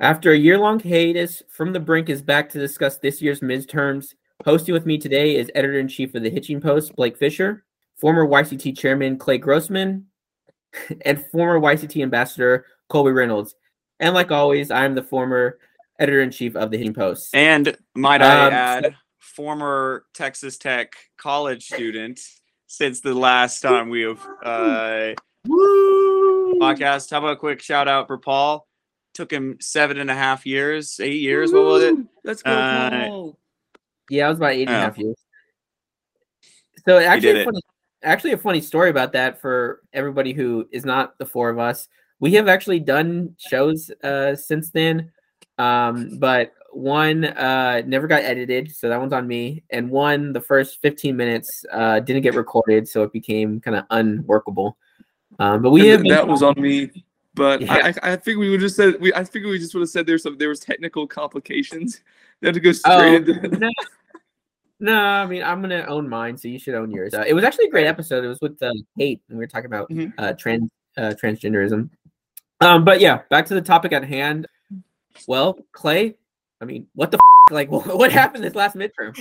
After a year long hiatus, From the Brink is back to discuss this year's midterms. Hosting with me today is editor in chief of the Hitching Post, Blake Fisher, former YCT chairman, Clay Grossman, and former YCT ambassador, Colby Reynolds. And like always, I'm the former editor in chief of the Hitching Post. And might I um, add, former Texas Tech college student since the last time we have uh, podcast. How about a quick shout out for Paul? Took him seven and a half years, eight years. What was it? Let's go, uh, Yeah, it was about eight and a half years. So actually, a funny, actually, a funny story about that for everybody who is not the four of us. We have actually done shows uh, since then, um, but one uh, never got edited, so that one's on me. And one, the first 15 minutes uh, didn't get recorded, so it became kind of unworkable. Um, but we have that was on me. But yeah. I, I think we would just said we I think we just would have said there's some there was technical complications. They had to go straight oh, into no, no, I mean I'm gonna own mine, so you should own yours. Uh, it was actually a great episode. It was with uh, Kate, and we were talking about mm-hmm. uh, trans uh, transgenderism. Um, but yeah, back to the topic at hand. Well, Clay, I mean, what the f-? like what happened this last midterm?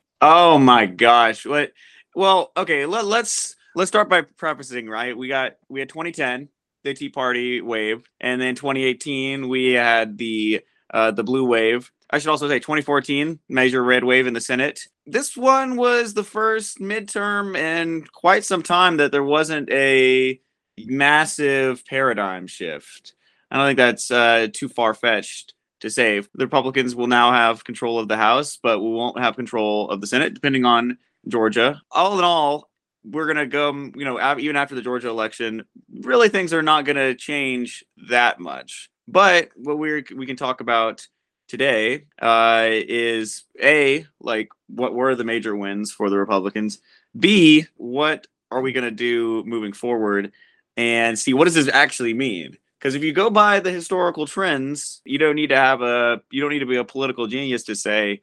oh my gosh! What? Well, okay. Let, let's let's start by prefacing. Right, we got we had 2010, the Tea Party wave, and then 2018 we had the uh, the blue wave. I should also say 2014 major red wave in the Senate. This one was the first midterm in quite some time that there wasn't a massive paradigm shift. I don't think that's uh, too far fetched to say. The Republicans will now have control of the House, but we won't have control of the Senate, depending on Georgia. All in all, we're going to go, you know, even after the Georgia election, really things are not going to change that much. But what we we can talk about today uh, is a like what were the major wins for the Republicans. B what are we going to do moving forward, and see what does this actually mean because if you go by the historical trends, you don't need to have a you don't need to be a political genius to say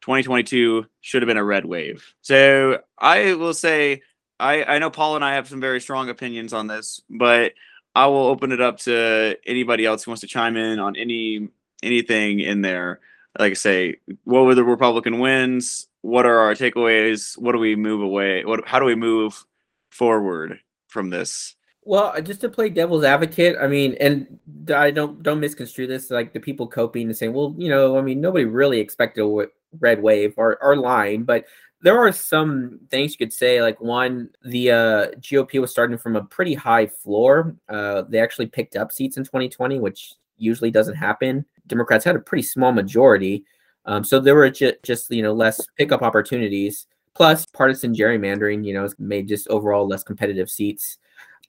2022 should have been a red wave. So I will say I I know Paul and I have some very strong opinions on this, but I will open it up to anybody else who wants to chime in on any anything in there. Like I say, what were the Republican wins? What are our takeaways? What do we move away? What how do we move forward from this? Well, uh, just to play devil's advocate, I mean, and I don't don't misconstrue this. Like the people coping and saying, well, you know, I mean, nobody really expected a red wave or or lying, but there are some things you could say. Like one, the uh, GOP was starting from a pretty high floor. Uh, they actually picked up seats in 2020, which usually doesn't happen. Democrats had a pretty small majority, um, so there were ju- just you know less pickup opportunities. Plus, partisan gerrymandering, you know, made just overall less competitive seats.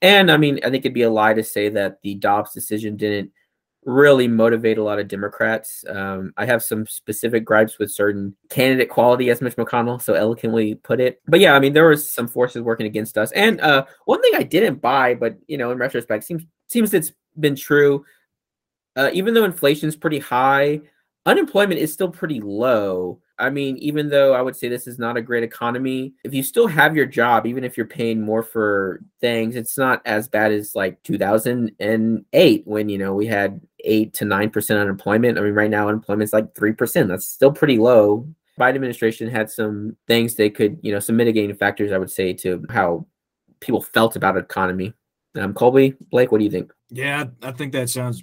And I mean, I think it'd be a lie to say that the Dobbs decision didn't really motivate a lot of Democrats. Um, I have some specific gripes with certain candidate quality, as Mitch McConnell so eloquently put it. But yeah, I mean, there was some forces working against us. And uh, one thing I didn't buy, but you know, in retrospect, seems seems it's been true. Uh, even though inflation's pretty high, unemployment is still pretty low. I mean, even though I would say this is not a great economy, if you still have your job, even if you're paying more for things, it's not as bad as like 2008 when, you know, we had eight to 9% unemployment. I mean, right now unemployment's like 3%. That's still pretty low. Biden administration had some things they could, you know, some mitigating factors, I would say, to how people felt about economy. Um, Colby, Blake, what do you think? Yeah, I think that sounds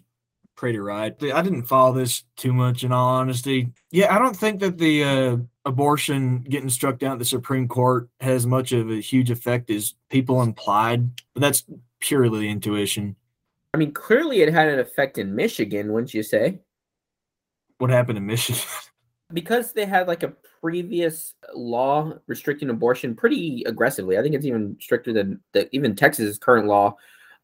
pretty right. I didn't follow this too much, in all honesty. Yeah, I don't think that the uh, abortion getting struck down at the Supreme Court has much of a huge effect as people implied, but that's purely intuition. I mean, clearly it had an effect in Michigan, wouldn't you say? What happened in Michigan? because they had like a previous law restricting abortion pretty aggressively. I think it's even stricter than the, even Texas's current law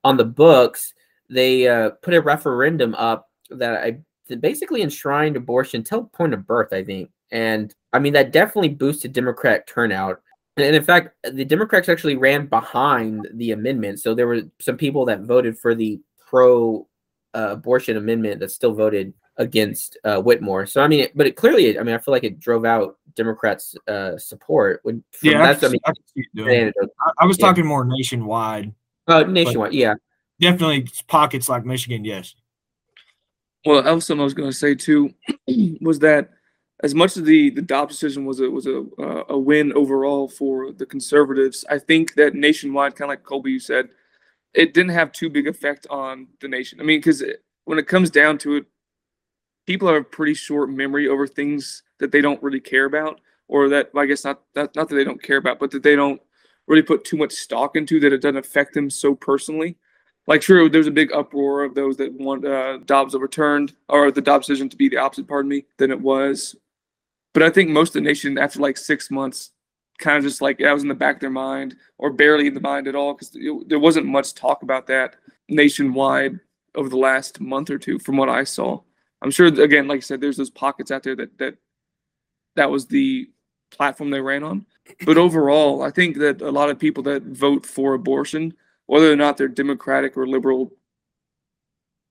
on the books they uh, put a referendum up that I that basically enshrined abortion till point of birth, I think. And I mean that definitely boosted Democrat turnout. And in fact, the Democrats actually ran behind the amendment. So there were some people that voted for the pro uh, abortion amendment that still voted against uh, Whitmer. So I mean, but it clearly, I mean, I feel like it drove out Democrats' uh, support. When yeah, that's, I, I, mean, I, I was yeah. talking more nationwide. Oh, nationwide, yeah definitely pockets like Michigan, yes. Well, something I was going to say too, was that as much as the the Dobbs decision was a was a uh, a win overall for the conservatives, I think that nationwide, kind of like Colby you said, it didn't have too big effect on the nation. I mean, because when it comes down to it, people have a pretty short memory over things that they don't really care about, or that I guess not that not that they don't care about, but that they don't really put too much stock into that it doesn't affect them so personally. Like, true, there's a big uproar of those that want uh, Dobbs overturned, or the Dobbs decision to be the opposite, pardon me, than it was. But I think most of the nation, after like six months, kind of just like that was in the back of their mind, or barely in the mind at all, because there wasn't much talk about that nationwide over the last month or two, from what I saw. I'm sure, again, like I said, there's those pockets out there that that that was the platform they ran on. But overall, I think that a lot of people that vote for abortion, whether or not they're Democratic or liberal,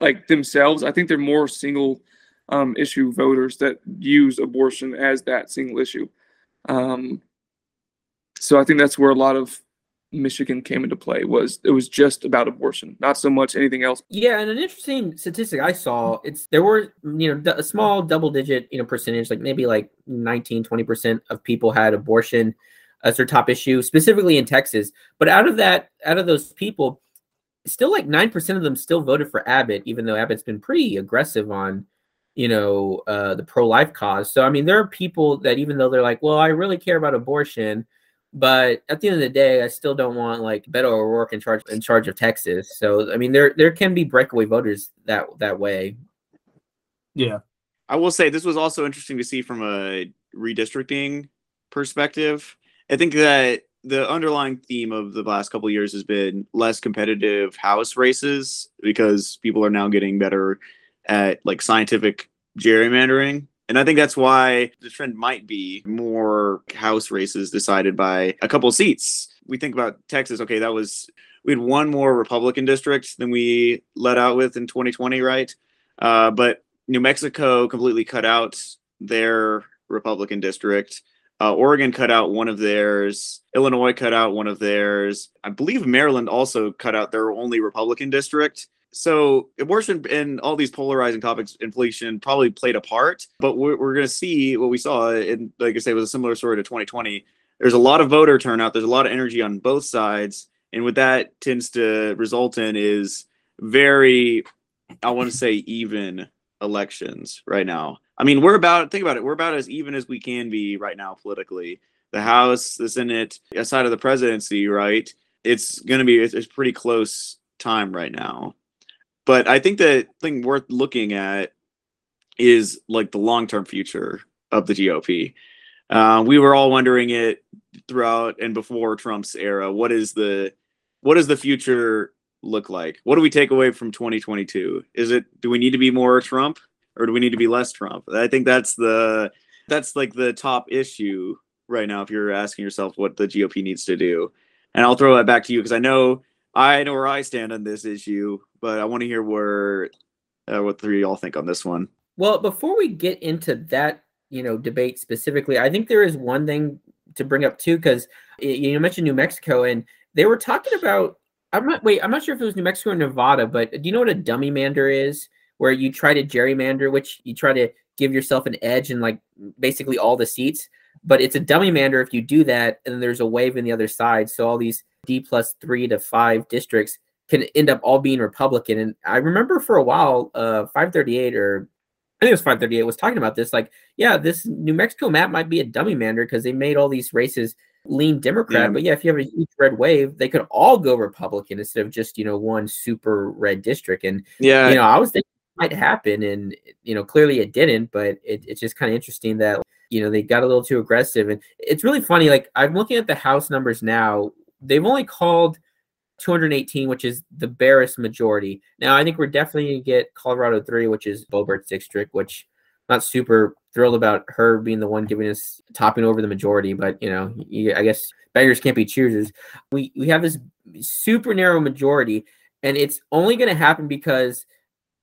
like themselves, I think they're more single um, issue voters that use abortion as that single issue. Um, so I think that's where a lot of Michigan came into play was it was just about abortion, not so much anything else. Yeah, and an interesting statistic I saw, it's there were, you know, a small double digit, you know, percentage, like maybe like 19, 20% of people had abortion as their top issue, specifically in Texas. But out of that, out of those people, still like 9% of them still voted for Abbott, even though Abbott's been pretty aggressive on, you know, uh, the pro life cause. So, I mean, there are people that even though they're like, well, I really care about abortion, but at the end of the day, I still don't want like Beto O'Rourke in charge in charge of Texas. So I mean, there there can be breakaway voters that that way. Yeah, I will say this was also interesting to see from a redistricting perspective. I think that the underlying theme of the last couple years has been less competitive house races because people are now getting better at like scientific gerrymandering and I think that's why the trend might be more house races decided by a couple seats. We think about Texas, okay, that was we had one more Republican district than we let out with in 2020, right? Uh, but New Mexico completely cut out their Republican district. Uh, Oregon cut out one of theirs. Illinois cut out one of theirs. I believe Maryland also cut out their only Republican district so abortion and all these polarizing topics, inflation probably played a part, but we're, we're going to see what we saw. And like I say, was a similar story to 2020. There's a lot of voter turnout. There's a lot of energy on both sides. And what that tends to result in is very, I want to say, even elections right now. I mean, we're about, think about it, we're about as even as we can be right now politically. The House, the Senate, aside of the presidency, right? It's going to be, it's, it's pretty close time right now. But I think the thing worth looking at is like the long term future of the GOP. Uh, we were all wondering it throughout and before Trump's era. What is the what does the future look like? What do we take away from 2022? Is it do we need to be more Trump or do we need to be less Trump? I think that's the that's like the top issue right now if you're asking yourself what the GOP needs to do. And I'll throw that back to you because I know I know where I stand on this issue, but I want to hear where uh, what three y'all think on this one. Well, before we get into that, you know, debate specifically, I think there is one thing to bring up too, because you mentioned New Mexico, and they were talking about. I'm not wait. I'm not sure if it was New Mexico or Nevada, but do you know what a dummy mander is? Where you try to gerrymander, which you try to give yourself an edge in like basically all the seats. But it's a dummy mander if you do that, and there's a wave in the other side. So all these D plus three to five districts can end up all being Republican. And I remember for a while, uh, 538 or I think it was 538 was talking about this. Like, yeah, this New Mexico map might be a dummy mander because they made all these races lean Democrat. Yeah. But yeah, if you have a huge red wave, they could all go Republican instead of just you know one super red district. And yeah, you know, I was thinking might happen, and you know, clearly it didn't. But it, it's just kind of interesting that you know they got a little too aggressive, and it's really funny. Like I'm looking at the House numbers now they've only called 218, which is the barest majority. Now, I think we're definitely going to get Colorado 3, which is Boebert's district, which I'm not super thrilled about her being the one giving us topping over the majority, but you know, you, I guess beggars can't be choosers. We we have this super narrow majority, and it's only going to happen because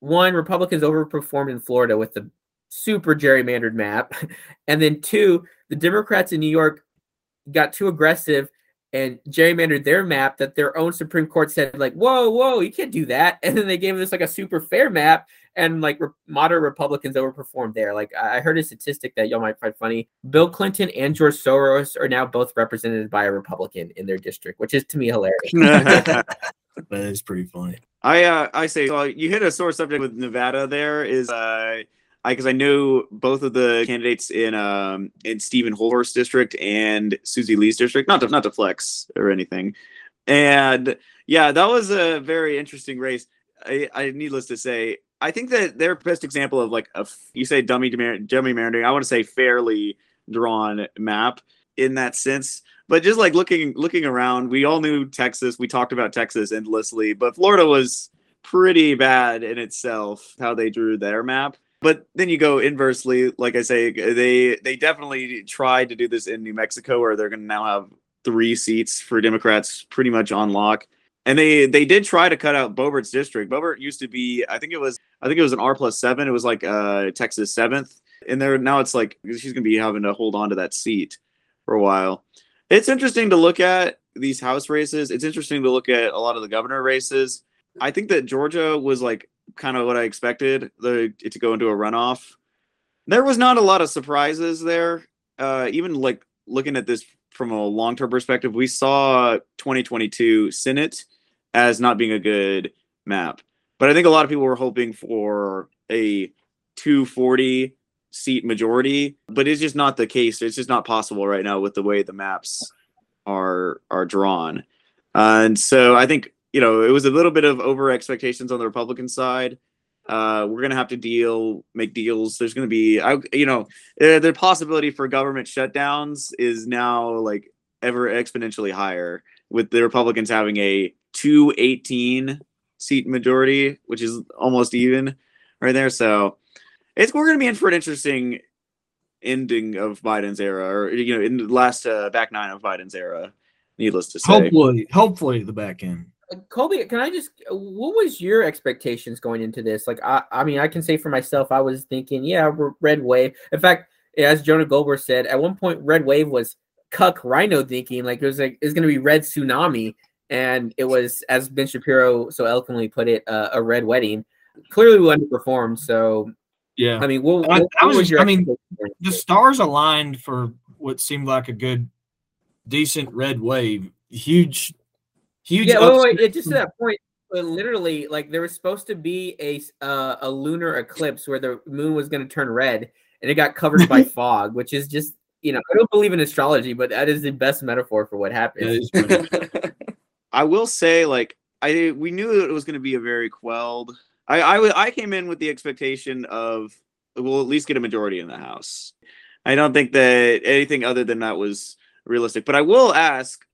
one, Republicans overperformed in Florida with the super gerrymandered map, and then two, the Democrats in New York got too aggressive and gerrymandered their map that their own Supreme Court said, like, whoa, whoa, you can't do that. And then they gave us like a super fair map. and like re- moderate Republicans overperformed there. Like I heard a statistic that y'all might find funny. Bill Clinton and George Soros are now both represented by a Republican in their district, which is to me hilarious. that is pretty funny. I uh, I say well, you hit a sore subject with Nevada. There is uh, I because I knew both of the candidates in um in Steven Horsford district and Susie Lee's district. Not to not to flex or anything, and yeah, that was a very interesting race. I, I needless to say, I think that their best example of like a you say dummy dummy mander, I want to say fairly drawn map in that sense. But just like looking looking around, we all knew Texas. We talked about Texas endlessly, but Florida was pretty bad in itself how they drew their map. But then you go inversely, like I say, they they definitely tried to do this in New Mexico, where they're going to now have three seats for Democrats pretty much on lock. And they they did try to cut out Boebert's district. Boebert used to be, I think it was, I think it was an R plus seven. It was like uh Texas seventh, and there now it's like she's going to be having to hold on to that seat for a while. It's interesting to look at these House races. It's interesting to look at a lot of the governor races. I think that Georgia was like kind of what I expected the to go into a runoff. There was not a lot of surprises there. Uh, even like looking at this from a long term perspective, we saw 2022 Senate as not being a good map. But I think a lot of people were hoping for a 240 seat majority, but it's just not the case. It's just not possible right now with the way the maps are are drawn. And so I think you know, it was a little bit of over expectations on the Republican side. Uh, we're gonna have to deal, make deals. There's gonna be, I, you know, the possibility for government shutdowns is now like ever exponentially higher with the Republicans having a 218 seat majority, which is almost even right there. So it's we're gonna be in for an interesting ending of Biden's era, or you know, in the last uh, back nine of Biden's era. Needless to say, hopefully, hopefully the back end. Colby, can I just what was your expectations going into this? Like I I mean I can say for myself I was thinking, yeah, red wave. In fact, as Jonah Goldberg said, at one point red wave was cuck RINO thinking like it was like it's gonna be red tsunami. And it was, as Ben Shapiro so eloquently put it, uh, a red wedding. Clearly, we underperformed. So, yeah. I mean, what, what, I, I was, was I mean, the stars aligned for what seemed like a good, decent red wave. Huge Huge. Yeah, wait, wait, just to that point, literally, like there was supposed to be a uh, a lunar eclipse where the moon was going to turn red, and it got covered by fog, which is just you know I don't believe in astrology, but that is the best metaphor for what happened. I will say, like I we knew it was going to be a very quelled. I, I I came in with the expectation of we'll at least get a majority in the House. I don't think that anything other than that was realistic. But I will ask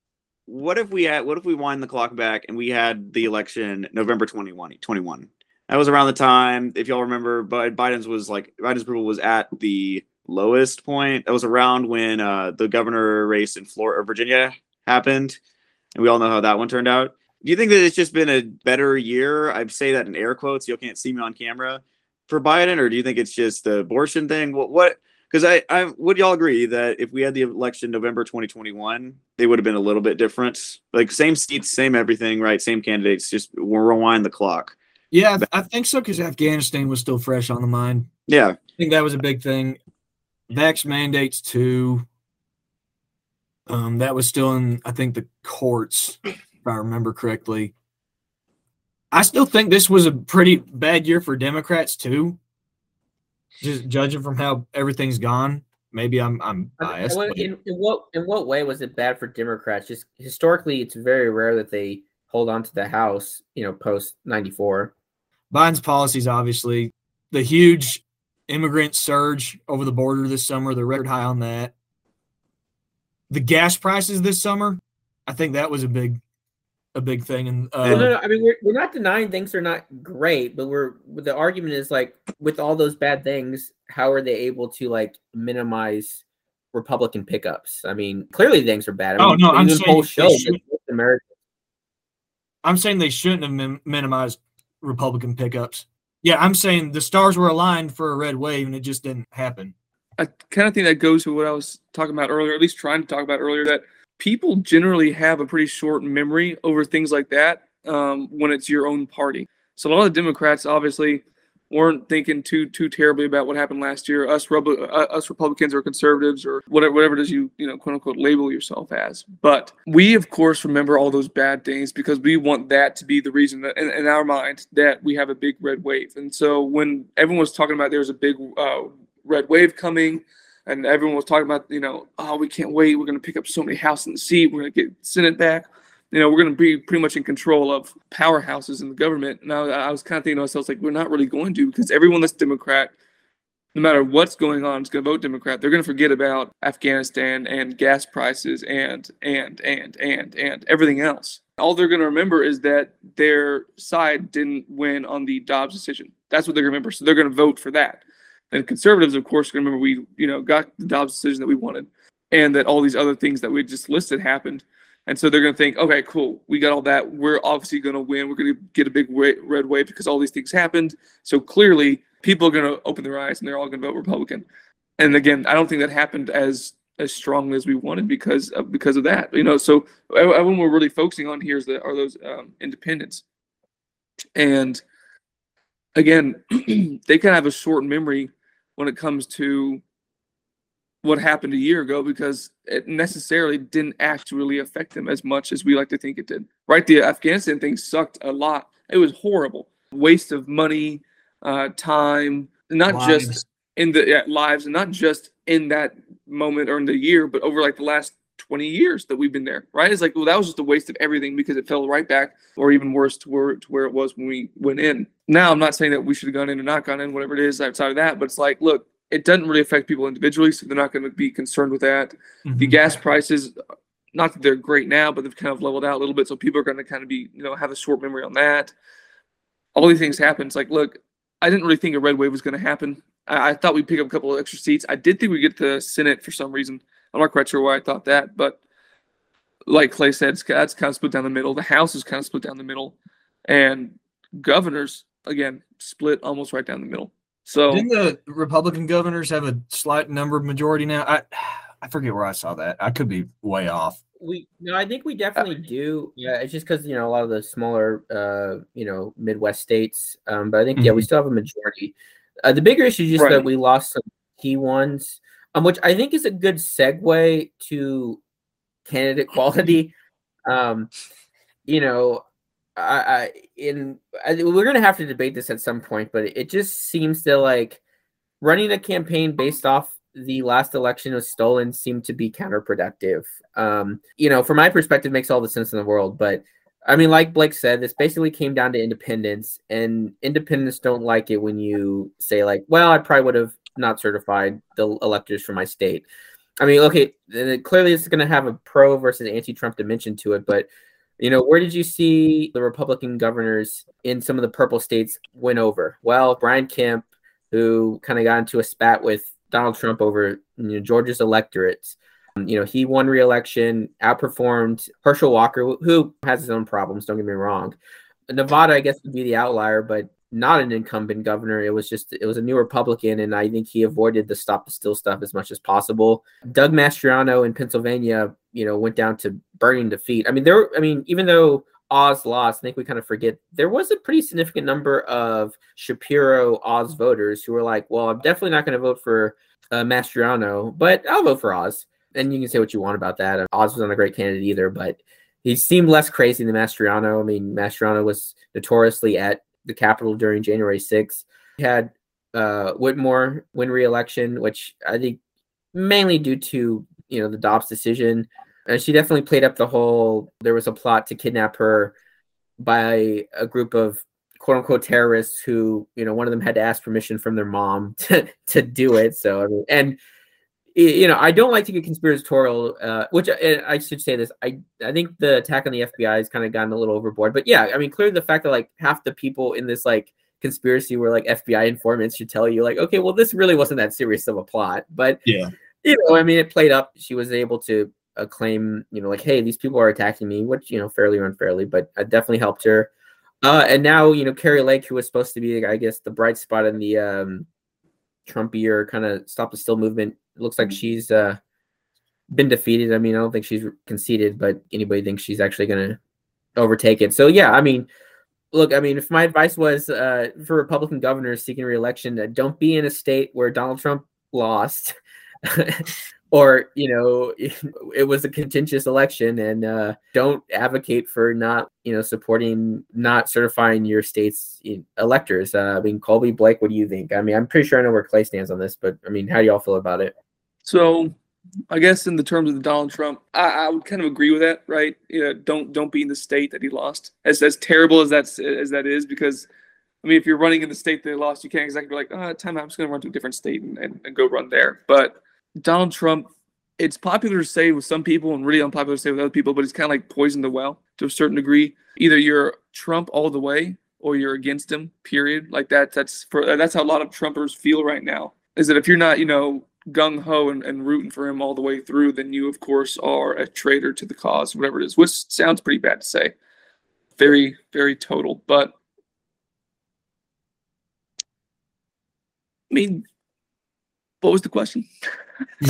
what if we had what if we wind the clock back and we had the election November 21, 21? That was around the time, if y'all remember, but Biden's was like Biden's approval was at the lowest point. That was around when uh, the governor race in Florida or Virginia happened, and we all know how that one turned out. Do you think that it's just been a better year? I'd say that in air quotes. You can't see me on camera for Biden, or do you think it's just the abortion thing? What what because I, I would y'all agree that if we had the election November 2021, they would have been a little bit different. Like same seats, same everything, right? Same candidates. Just rewind the clock. Yeah, I think so because Afghanistan was still fresh on the mind. Yeah, I think that was a big thing. Vax mandates too. Um, that was still in, I think, the courts, if I remember correctly. I still think this was a pretty bad year for Democrats too just judging from how everything's gone, maybe I'm I'm biased. in, in, what in what way was it bad for Democrats? Just historically, it's very rare that they hold on to the House, you know, post '94. Biden's policies, obviously, the huge immigrant surge over the border this summer, the record high on that. The gas prices this summer, I think that was a big a big thing. And uh, no, no, no, I mean, we're, we're not denying things are not great, but we're the argument is like with all those bad things, how are they able to like minimize Republican pickups? I mean, clearly things are bad. I oh mean, no, I'm saying show America. I'm saying they shouldn't have min- minimized Republican pickups. Yeah, I'm saying the stars were aligned for a red wave, and it just didn't happen. I kind of think that goes to what I was talking about earlier, at least trying to talk about earlier, that people generally have a pretty short memory over things like that um, when it's your own party. So a lot of the Democrats obviously weren't thinking too too terribly about what happened last year. Us uh, us Republicans or conservatives or whatever whatever it is you you know quote unquote label yourself as. But we of course remember all those bad things because we want that to be the reason that in, in our mind that we have a big red wave. And so when everyone was talking about there was a big uh, red wave coming and everyone was talking about, you know, oh, we can't wait. We're going to pick up so many houses in the seat. We're going to get Senate back. You know, we're going to be pretty much in control of powerhouses in the government. Now, I was kind of thinking to myself, like, we're not really going to because everyone that's Democrat, no matter what's going on, is going to vote Democrat. They're going to forget about Afghanistan and gas prices and and and and and everything else. All they're going to remember is that their side didn't win on the Dobbs decision. That's what they're going to remember. So they're going to vote for that. And conservatives, of course, remember we, you know, got the Dobbs decision that we wanted, and that all these other things that we just listed happened. And so they're going to think, okay, cool, we got all that. We're obviously going to win. We're going to get a big red wave because all these things happened. So clearly, people are going to open their eyes and they're all going to vote Republican. And again, I don't think that happened as as strongly as we wanted because of because of that. You know, so when we're really focusing on here is that are those um, independents, and again, they kind of have a short memory when it comes to what happened a year ago because it necessarily didn't actually affect them as much as we like to think it did. Right? The Afghanistan thing sucked a lot. It was horrible. Waste of money, uh, time, not lives. just in the yeah, lives and not just in that moment or in the year, but over like the last 20 years that we've been there, right? It's like, well, that was just a waste of everything because it fell right back, or even worse, to where to where it was when we went in. Now, I'm not saying that we should have gone in or not gone in, whatever it is outside of that, but it's like, look, it doesn't really affect people individually, so they're not going to be concerned with that. Mm-hmm. The gas prices, not that they're great now, but they've kind of leveled out a little bit, so people are going to kind of be, you know, have a short memory on that. All these things happen. It's like, look, I didn't really think a red wave was going to happen. I, I thought we'd pick up a couple of extra seats. I did think we'd get the Senate for some reason. I'm not quite sure why I thought that, but like Clay said, it's, that's kind of split down the middle. The House is kind of split down the middle, and governors again split almost right down the middle. So didn't the Republican governors have a slight number of majority now? I I forget where I saw that. I could be way off. We no, I think we definitely do. Yeah, it's just because you know a lot of the smaller, uh, you know, Midwest states. Um, but I think mm-hmm. yeah, we mm-hmm. still have a majority. Uh, the bigger issue is just right. that we lost some key ones, um, which I think is a good segue to candidate quality. Um, you know, I, I in I, we're gonna have to debate this at some point, but it just seems to like running a campaign based off the last election was stolen seemed to be counterproductive. Um, you know, from my perspective, makes all the sense in the world, but I mean, like Blake said, this basically came down to independents, and independents don't like it when you say like, "Well, I probably would have not certified the electors for my state." I mean, okay, clearly it's going to have a pro versus anti-Trump dimension to it, but you know, where did you see the Republican governors in some of the purple states win over? Well, Brian Kemp, who kind of got into a spat with Donald Trump over you know, Georgia's electorates. Um, you know, he won re-election, outperformed Herschel Walker, who has his own problems. Don't get me wrong. Nevada, I guess, would be the outlier, but not an incumbent governor. It was just it was a new Republican, and I think he avoided the stop the steal stuff as much as possible. Doug Mastriano in Pennsylvania, you know, went down to burning defeat. I mean, there. I mean, even though Oz lost, I think we kind of forget there was a pretty significant number of Shapiro Oz voters who were like, "Well, I'm definitely not going to vote for uh, Mastriano, but I'll vote for Oz." And you can say what you want about that. Oz was not a great candidate either, but he seemed less crazy than Mastriano. I mean, Mastriano was notoriously at the Capitol during January 6th. We had uh, Whitmer win re-election, which I think mainly due to you know the Dobbs decision. And she definitely played up the whole. There was a plot to kidnap her by a group of quote unquote terrorists who you know one of them had to ask permission from their mom to to do it. So and you know, I don't like to get conspiratorial, uh, which I, I should say this. I I think the attack on the FBI has kind of gotten a little overboard. But yeah, I mean, clearly the fact that like half the people in this like conspiracy were like FBI informants should tell you like, okay, well, this really wasn't that serious of a plot. But yeah, you know, I mean, it played up. She was able to uh, claim, you know, like, hey, these people are attacking me, which you know, fairly or unfairly, but it definitely helped her. Uh, and now, you know, Kari Lake, who was supposed to be, I guess, the bright spot in the um, Trumpier kind of stop the still movement, it looks like she's uh, been defeated. I mean, I don't think she's conceded, but anybody thinks she's actually going to overtake it. So yeah, I mean, look, I mean, if my advice was uh, for Republican governors seeking reelection, uh, don't be in a state where Donald Trump lost, or you know, it was a contentious election, and uh, don't advocate for not, you know, supporting, not certifying your state's electors. Uh, I mean, Colby Blake, what do you think? I mean, I'm pretty sure I know where Clay stands on this, but I mean, how do y'all feel about it? So I guess in the terms of the Donald Trump, I, I, would kind of agree with that, right? You know, don't don't be in the state that he lost. As as terrible as that's as that is, because I mean, if you're running in the state that he lost, you can't exactly be like, oh, time out, I'm just going to run to a different state and, and, and go run there. But Donald Trump, it's popular to say with some people and really unpopular to say with other people, but it's kind of like poison the well to a certain degree. Either you're Trump all the way or you're against him. Period. Like that. That's for that's how a lot of Trumpers feel right now. Is that if you're not, you know, gung ho and, and rooting for him all the way through, then you, of course, are a traitor to the cause, whatever it is, which sounds pretty bad to say. Very, very total. But I mean, what was the question?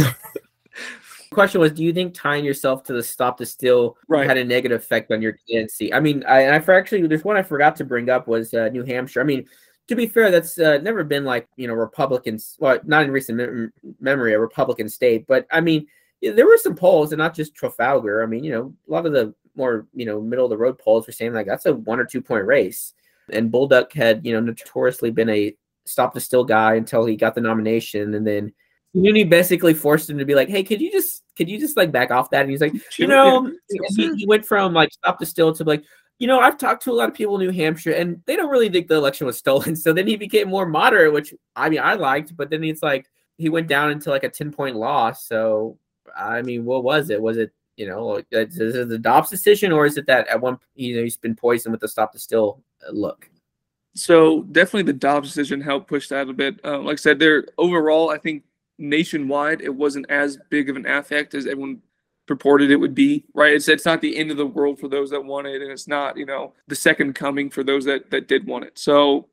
question was do you think tying yourself to the stop the steal right. had a negative effect on your candidacy i mean i, I for actually there's one i forgot to bring up was uh, new hampshire i mean to be fair, that's uh, never been like you know Republicans. Well, not in recent mem- memory a Republican state, but I mean there were some polls, and not just Trafalgar. I mean, you know, a lot of the more you know middle of the road polls were saying like that's a one or two point race. And Bolduc had you know notoriously been a stop the still guy until he got the nomination, and then Sununu basically forced him to be like, "Hey, could you just could you just like back off that?" And he's like, "You know," he, he went from like stop the still to like, you know, I've talked to a lot of people in New Hampshire and they don't really think the election was stolen. So then he became more moderate, which I mean, I liked, but then it's like he went down into like a 10 point loss. So, I mean, what was it? Was it, you know, is it the Dobbs decision or is it that at one, you know, he's been poisoned with the stop the still look? So definitely the Dobbs decision helped push that a bit. Uh, like I said, there overall, I think nationwide, it wasn't as big of an affect as everyone purported it would be, right? It's it's not the end of the world for those that want it, and it's not you know the second coming for those that that did want it. So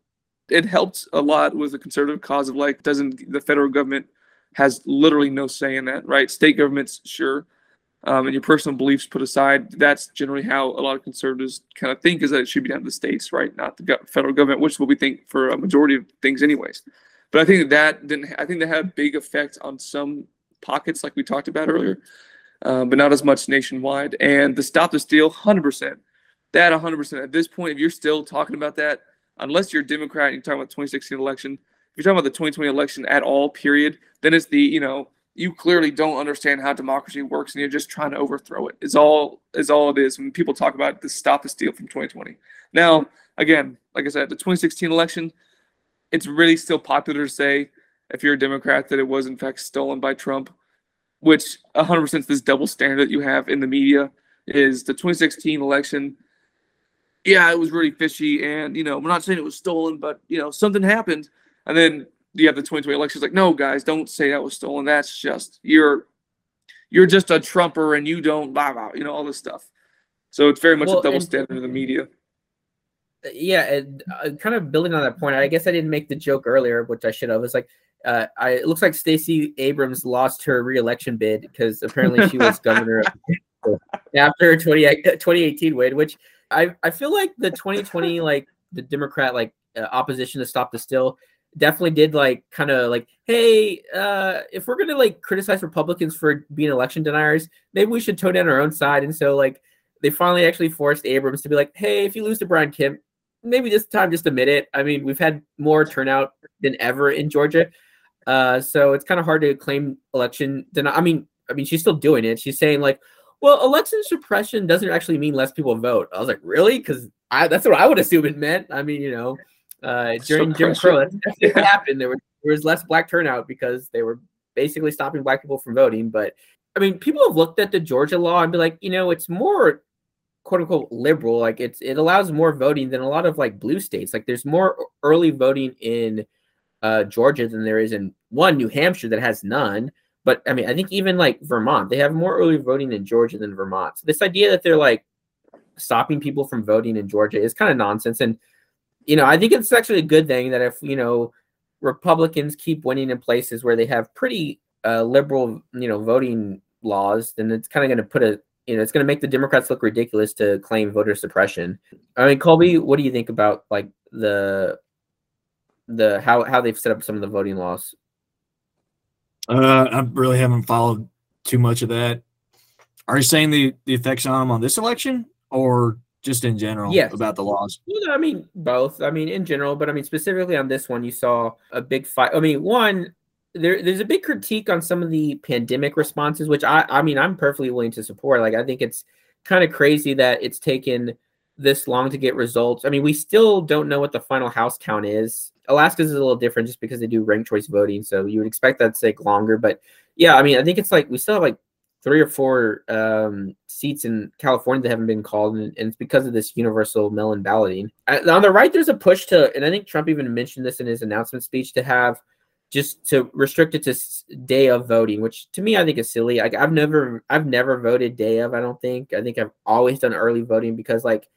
it helped a lot with the conservative cause of like doesn't the federal government has literally no say in that, right? State governments, sure. Um, and your personal beliefs put aside, that's generally how a lot of conservatives kind of think is that it should be down to the states, right? Not the federal government, which is what we think for a majority of things, anyways. But I think that, didn't. I think that had a big effect on some pockets, like we talked about earlier um, but not as much nationwide. And the stop the steal, 100%. That 100%. At this point, if you're still talking about that, unless you're a Democrat and you're talking about the 2016 election, if you're talking about the 2020 election at all, period, then it's the, you know, you clearly don't understand how democracy works and you're just trying to overthrow it. Is all is all it is when people talk about the stop the steal from 2020. Now, again, like I said, the 2016 election, it's really still popular to say if you're a Democrat that it was in fact stolen by Trump which 100% is this double standard that you have in the media is the 2016 election. Yeah, it was really fishy, and you know, I'm not saying it was stolen, but you know, something happened, and then you have the 2020 election. It's like, no, guys, don't say that was stolen. That's just you're you're just a Trumper, and you don't blah blah, you know, all this stuff. So it's very much well, a double standard in the media. Yeah, and uh, kind of building on that point, I guess I didn't make the joke earlier, which I should have. It's like uh, I, it looks like Stacey Abrams lost her reelection bid because apparently she was governor after 20, 2018 win, which I, I feel like the 2020, like the Democrat, like uh, opposition to stop the still definitely did like kind of like, hey, uh, if we're going to like criticize Republicans for being election deniers, maybe we should tone down our own side. And so like they finally actually forced Abrams to be like, hey, if you lose to Brian Kemp, maybe this time just admit it. I mean, we've had more turnout than ever in Georgia. Uh, so it's kind of hard to claim election. Then I mean, I mean, she's still doing it. She's saying like, well, election suppression doesn't actually mean less people vote. I was like, really? Because I that's what I would assume it meant. I mean, you know, uh, during Jim Crow, that's what happened. There, was, there was less black turnout because they were basically stopping black people from voting. But I mean, people have looked at the Georgia law and be like, you know, it's more quote unquote liberal. Like it's it allows more voting than a lot of like blue states. Like there's more early voting in uh, Georgia than there is in one New Hampshire that has none. But I mean, I think even like Vermont, they have more early voting in Georgia than Vermont. So this idea that they're like stopping people from voting in Georgia is kind of nonsense. And you know, I think it's actually a good thing that if you know Republicans keep winning in places where they have pretty uh, liberal, you know, voting laws, then it's kind of going to put a you know it's going to make the Democrats look ridiculous to claim voter suppression. I mean, Colby, what do you think about like the the how how they've set up some of the voting laws? Uh, I really haven't followed too much of that. Are you saying the the effects on them on this election or just in general Yes. about the laws? Well, I mean, both. I mean, in general, but I mean, specifically on this one, you saw a big fight. I mean, one, there, there's a big critique on some of the pandemic responses, which I, I mean, I'm perfectly willing to support. Like, I think it's kind of crazy that it's taken this long to get results. I mean, we still don't know what the final House count is. Alaska's is a little different just because they do ranked choice voting, so you would expect that to take longer. But yeah, I mean, I think it's like we still have like three or four um, seats in California that haven't been called, and, and it's because of this universal mail-in balloting. On the right, there's a push to, and I think Trump even mentioned this in his announcement speech, to have just to restrict it to day of voting, which to me I think is silly. Like I've never, I've never voted day of. I don't think. I think I've always done early voting because like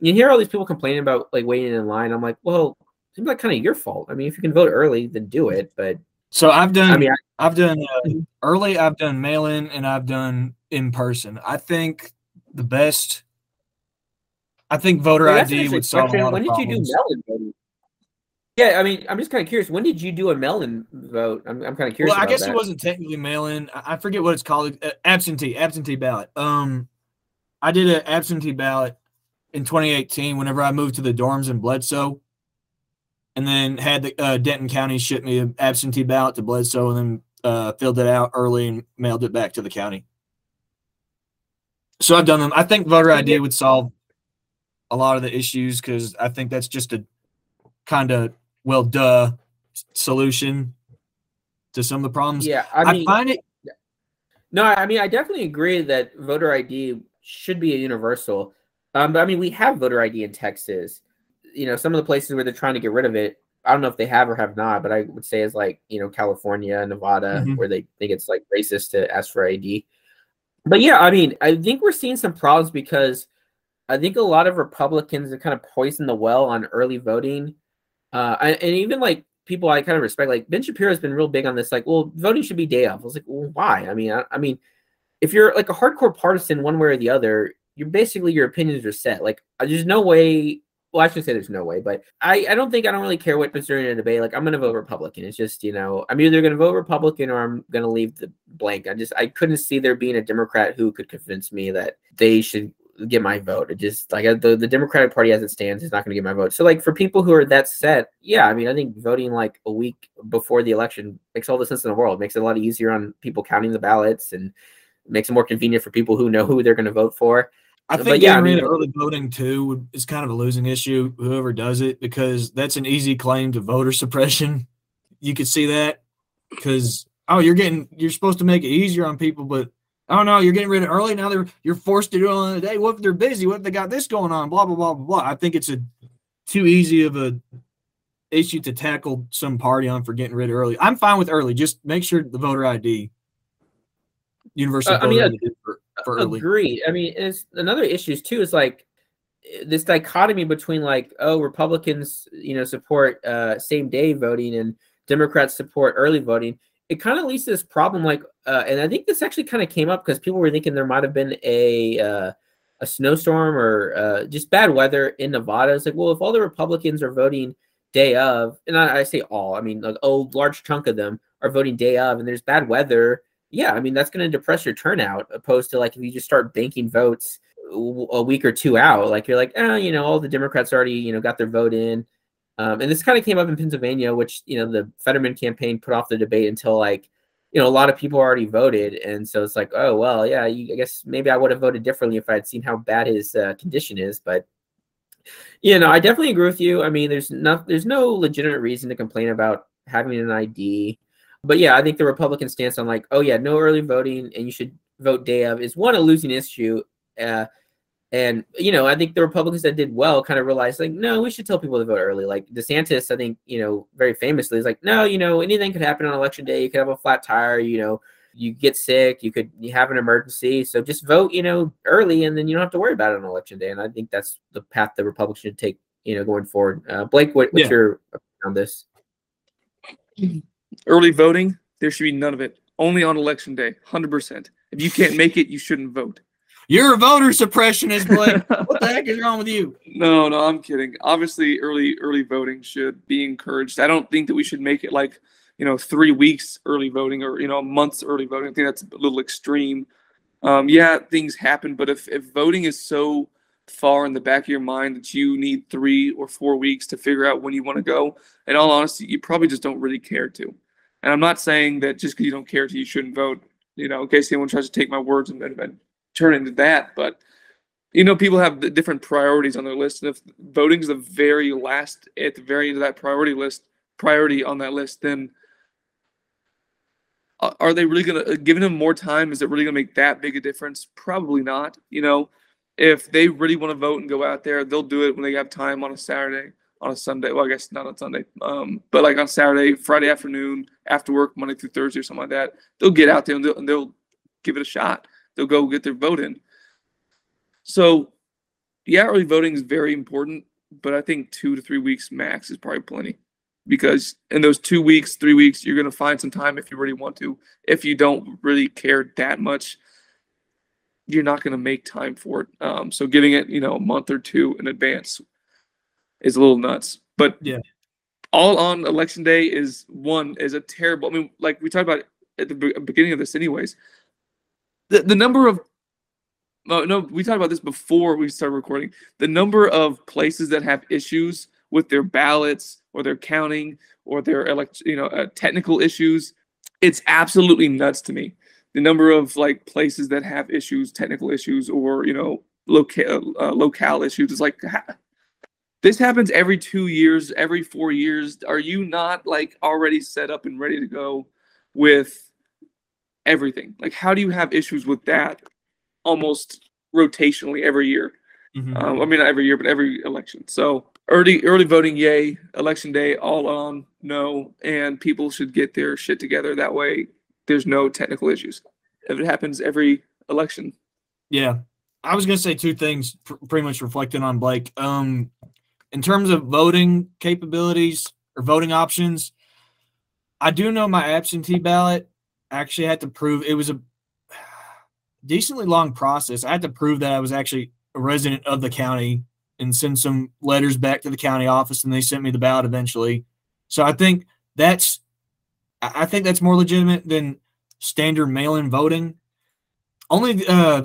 you hear all these people complaining about like waiting in line. I'm like, well, seems like kind of your fault. I mean, if you can vote early, then do it. But So I've done. I mean, I, have done uh, early. I've done mail in, and I've done in person. I think the best. I think voter ID would solve a question. lot of When did you do problems. mail-in? Yeah, I mean, I'm just kind of curious. When did you do a mail-in vote? I'm, I'm kind of curious. Well, I guess that. it wasn't technically mail in. I I forget what it's called. Uh, absentee, absentee ballot. Um, I did an absentee ballot in 2018 whenever I moved to the dorms in Bledsoe, and then had the uh, Denton County ship me an absentee ballot to Bledsoe, and then uh, filled it out early and mailed it back to the county. So I've done them. I think voter ID would solve a lot of the issues because I think that's just a kind of well, duh solution to some of the problems. Yeah, I, I mean, find it. no, I mean, I definitely agree that voter ID should be a universal. Um, but I mean, we have voter ID in Texas. You know, some of the places where they're trying to get rid of it, I don't know if they have or have not, but I would say is like you know California, Nevada, Mhm. where they think it's like racist to ask for ID. But yeah, I mean, I think we're seeing some problems because I think a lot of Republicans have kind of poisoned the well on early voting, uh, and, and even like people I kind of respect, like Ben Shapiro has been real big on this. Like, well, voting should be day off. I was like, well, why? I mean, I, I mean, if you're like a hardcore partisan, one way or the other, you're basically your opinions are set. Like, there's no way. Well, I should say there's no way, but I, I don't think I don't really care what during a debate. Like, I'm gonna vote Republican. It's just you know I'm either gonna vote Republican or I'm gonna leave the blank. I just I couldn't see there being a Democrat who could convince me that they should get my vote. It just like uh, the the Democratic Party as it stands is not to get my vote. So like for people who are that set, yeah, I mean I think voting like a week before the election makes all the sense in the world. Makes it a lot easier on people counting the ballots and makes it more convenient for people who know who they're to vote for. I But think yeah, I getting rid mean- of early voting too is kind of a losing issue. Whoever does it, because that's an easy claim to voter suppression. You could see that because oh, you're getting you're supposed to make it easier on people, but oh no, you're getting rid of early. Now they're you're forced to do it on the day. What if they're busy? What if they got this going on? Blah blah blah blah blah. I think it's a too easy of a issue to tackle some party on for getting rid of early. I'm fine with early. Just make sure the voter ID universal Uh, I voter mean, ID for, early. Agreed. I mean, it's another issues too is like this dichotomy between like oh Republicans you know support uh, same day voting and Democrats support early voting. It kind of leads to this problem like, uh, and I think this actually kind of came up because people were thinking there might have been a uh, a snowstorm or uh, just bad weather in Nevada. It's like, well, if all the Republicans are voting day of, and I, I say all, I mean like oh large chunk of them are voting day of, and there's bad weather yeah, I mean that's going to depress your turnout. Opposed to like if you just start banking votes a week or two out, like you're like, oh, you know, all the Democrats already, you know, got their vote in. Um, and this kind of came up in Pennsylvania, which you know the Fetterman campaign put off the debate until like, you know, a lot of people already voted, and so it's like, oh well, yeah, you, I guess maybe I would have voted differently if I had seen how bad his uh, condition is, but. You know, I definitely agree with you. I mean, there's no, there's no legitimate reason to complain about having an ID. But yeah, I think the Republican stance on like, oh yeah, no early voting and you should vote day of is one a losing issue. Uh, and you know, I think the Republicans that did well kind of realized like, no, we should tell people to vote early. Like DeSantis, I think you know, very famously is like, no, you know, anything could happen on election day. You could have a flat tire. You know, you get sick. You could you have an emergency. So just vote, you know, early, and then you don't have to worry about it on election day. And I think that's the path the Republicans should take. You know, going forward. Uh, Blake, what, what's Yeah. your opinion on this? Early voting, there should be none of it. Only on election day, hundred percent. If you can't make it, you shouldn't vote. You're a voter suppressionist, Blake. what the heck is wrong with you? No, no, I'm kidding. Obviously, early early voting should be encouraged. I don't think that we should make it like you know three weeks early voting or you know months early voting. I think that's a little extreme. Um, yeah, things happen, but if if voting is so far in the back of your mind that you need three or four weeks to figure out when you want to go, in all honesty, you probably just don't really care to. And I'm not saying that just because you don't care to, you shouldn't vote. You know, in case anyone tries to take my words and, and, and turn into that, but you know, people have different priorities on their list, and if voting is the very last at the very end of that priority list, priority on that list, then are they really gonna uh, giving them more time? Is it really gonna make that big a difference? Probably not. You know, if they really want to vote and go out there, they'll do it when they have time on a Saturday, on a Sunday. Well, I guess not on Sunday, um, but like on Saturday, Friday afternoon, after work, Monday through Thursday or something like that. They'll get out there and they'll, and they'll give it a shot. They'll go get their vote in. So, yeah, early voting is very important, but I think two to three weeks max is probably plenty because in those two weeks, three weeks, you're going to find some time if you really want to. If you don't really care that much, you're not going to make time for it. Um, so giving it, you know, a month or two in advance is a little nuts. But yeah, all on election day is one is a terrible. I mean, like we talked about at the beginning of this, anyways. The the number of no, no, we talked about this before we started recording. The number of places that have issues with their ballots or their counting or their elect, you know, uh, technical issues, it's absolutely nuts to me the number of like places that have issues, technical issues, or you know, local uh, locale issues is like this happens every two years, every four years. Are you not like already set up and ready to go with everything? Like, how do you have issues with that almost rotationally every year? Mm-hmm. Um, I mean, not every year, but every election. So early early voting, yay. Election day, all on, no. And people should get their shit together. That way, there's no technical issues. If it happens every election. Yeah. I was going to say two things pr- pretty much reflecting on Blake. Um, in terms of voting capabilities or voting options, I do know my absentee ballot actually had to prove it was a decently long process. I had to prove that I was actually a resident of the county and send some letters back to the county office, and they sent me the ballot eventually. So I think that's I think that's more legitimate than standard mail-in voting. Only uh,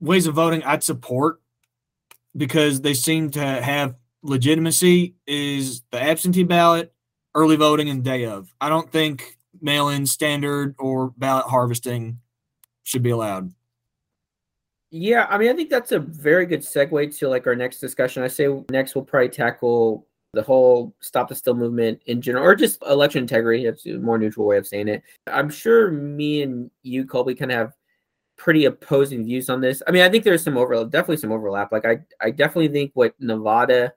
ways of voting I'd support because they seem to have legitimacy is the absentee ballot, early voting, and day of. I don't think mail-in standard or ballot harvesting should be allowed. Yeah, I mean, I think that's a very good segue to like our next discussion. I say next we'll probably tackle the whole stop the steal movement in general, or just election integrity. That's a more neutral way of saying it. I'm sure me and you, Colby, kind of have pretty opposing views on this. I mean, I think there's some overlap, definitely some overlap. Like, I, I definitely think what Nevada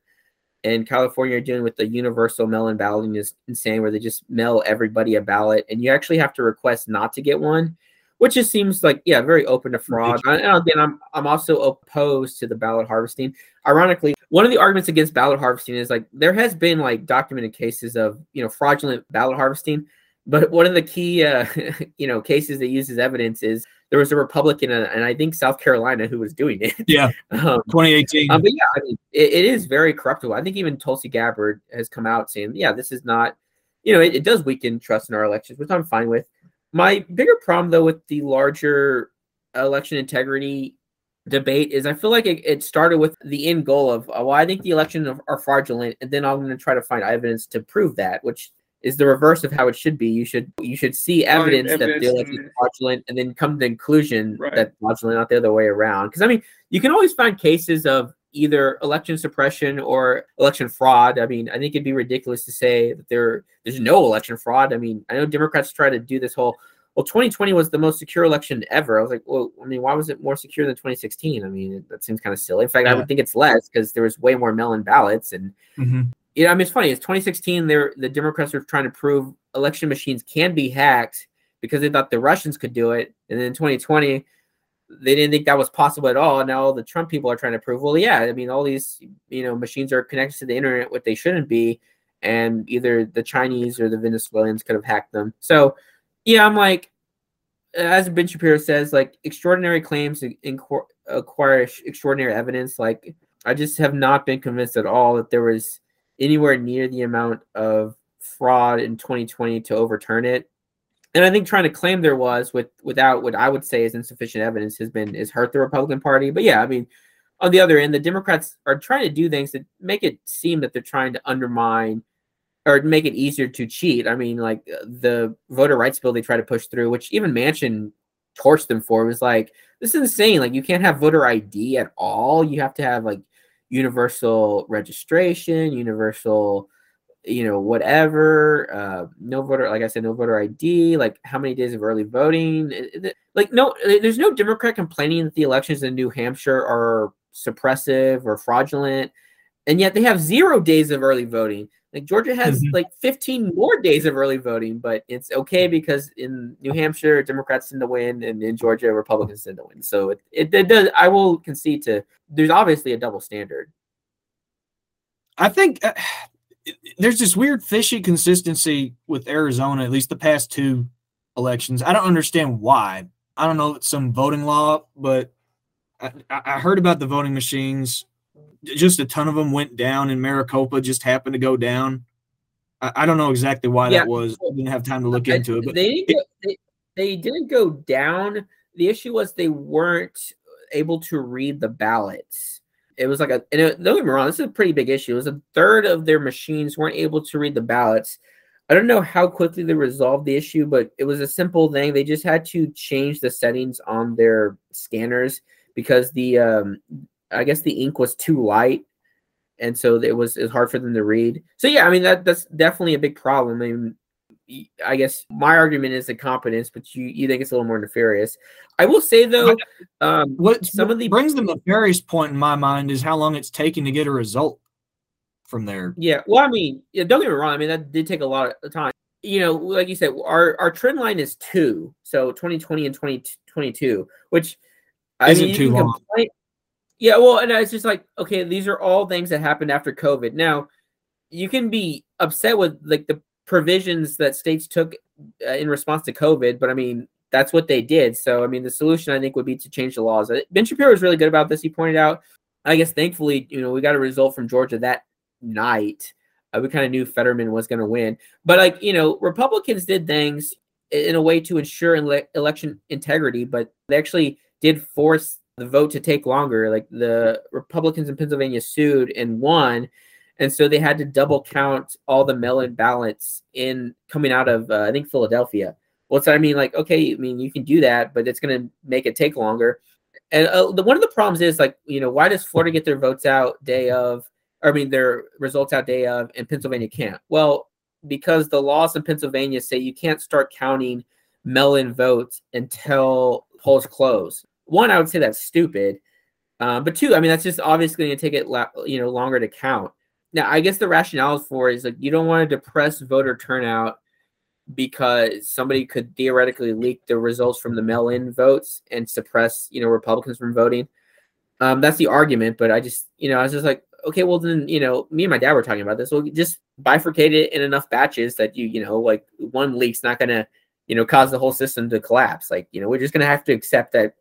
and California are doing with the universal mail-in balloting is insane, where they just mail everybody a ballot, and you actually have to request not to get one which just seems like yeah very open to fraud. And again i'm i'm also opposed to the ballot harvesting. Ironically one of the arguments against ballot harvesting is like there has been like documented cases of you know fraudulent ballot harvesting. But one of the key uh, you know cases that uses evidence is there was a republican and i think south carolina who was doing it. Yeah. Um, 2018 um, but yeah I mean, it, it is very corruptible. I think even tulsi gabbard has come out saying yeah this is not you know it, it does weaken trust in our elections which i'm fine with my bigger problem, though, with the larger election integrity debate is I feel like it, it started with the end goal of, oh, well, I think the elections are, fraudulent, and then I'm going to try to find evidence to prove that, which is the reverse of how it should be. You should you should see evidence, evidence that the election is fraudulent, and then come to the conclusion right. that fraudulent, not the other way around. Because I mean, you can always find cases of either election suppression or election fraud. I mean, I think it'd be ridiculous to say that there there's no election fraud. I mean, I know Democrats try to do this whole well, 2020 was the most secure election ever. I was like, well, I mean, why was it more secure than 2016? I mean, that seems kind of silly. In fact, yeah. I would think it's less because there was way more mail-in ballots. And mm-hmm. you know, I mean, it's funny. It's 2016. They're the Democrats were trying to prove election machines can be hacked because they thought the Russians could do it, and then in 2020 they didn't think that was possible at all. Now all the Trump people are trying to prove, well, yeah, I mean, all these you know machines are connected to the internet, what they shouldn't be, and either the Chinese or the Venezuelans could have hacked them. So, yeah, I'm like, as Ben Shapiro says, like extraordinary claims in, acquire extraordinary evidence. Like I just have not been convinced at all that there was anywhere near the amount of fraud in 2020 to overturn it. And I think trying to claim there was with without what I would say is insufficient evidence has been is hurt the Republican Party. But yeah, I mean, on the other end, the Democrats are trying to do things that make it seem that they're trying to undermine or make it easier to cheat. I mean, like the voter rights bill they try to push through, which even Manchin torched them for, was like, this is insane. Like, you can't have voter ID at all. You have to have like universal registration, universal, you know, whatever. Uh, no voter, like I said, no voter ID. Like, how many days of early voting? Like, no, there's no Democrat complaining that the elections in New Hampshire are suppressive or fraudulent, and yet they have zero days of early voting. Like Georgia has mm-hmm. like 15 more days of early voting, but it's okay because in New Hampshire, Democrats tend to win, and in Georgia, Republicans tend to win. So it, it, it does. I will concede to. There's obviously a double standard. I think uh, there's this weird fishy consistency with Arizona, at least the past two elections. I don't understand why. I don't know if it's some voting law, but I, I heard about the voting machines just a ton of them went down, and Maricopa just happened to go down. I, I don't know exactly why yeah. that was. I didn't have time to look into it, but they didn't, go, they, they didn't go down. The issue was they weren't able to read the ballots. It was like a, and it, don't get me wrong, this is a pretty big issue. It was a third of their machines weren't able to read the ballots. I don't know how quickly they resolved the issue, but it was a simple thing. They just had to change the settings on their scanners because the um, I guess the ink was too light, and so it was it was hard for them to read. So yeah, I mean that that's definitely a big problem. I mean, I guess my argument is the competence, but you you think it's a little more nefarious. I will say though, um, what some of the brings the nefarious point in my mind is how long it's taking to get a result from there. Yeah, well, I mean, yeah, don't get me wrong. I mean, that did take a lot of time. You know, like you said, our our trend line is two, so 2020 and 2022, which I Isn't mean, too long. Complain, yeah, well, and it's just like, okay, these are all things that happened after COVID. Now, you can be upset with like the provisions that states took uh, in response to COVID, but I mean, that's what they did. So, I mean, the solution I think would be to change the laws. Uh, ben Shapiro was really good about this. He pointed out, I guess, thankfully, you know, we got a result from Georgia that night. Uh, we kind of knew Fetterman was going to win, but like, you know, Republicans did things in a way to ensure ele- election integrity, but they actually did force the vote to take longer. Like the Republicans in Pennsylvania sued and won, and so they had to double count all the mail-in ballots in coming out of uh, I think Philadelphia. Well, I mean? Like, okay, I mean you can do that, but it's going to make it take longer. And uh, the, one of the problems is like, you know, why does Florida get their votes out day of, or I mean their results out day of, and Pennsylvania can't? Well, because the laws in Pennsylvania say you can't start counting mail-in votes until polls close one, I would say that's stupid. Um, but two, I mean, that's just obviously going to take it, you know, longer to count. Now, I guess the rationale for is like you don't want to depress voter turnout because somebody could theoretically leak the results from the mail-in votes and suppress, you know, Republicans from voting. Um, that's the argument, but I just, you know, I was just like, okay, well then, you know, me and my dad were talking about this. Well, just bifurcate it in enough batches that you, you know, like one leak's not gonna, you know, cause the whole system to collapse. Like, you know, we're just gonna have to accept that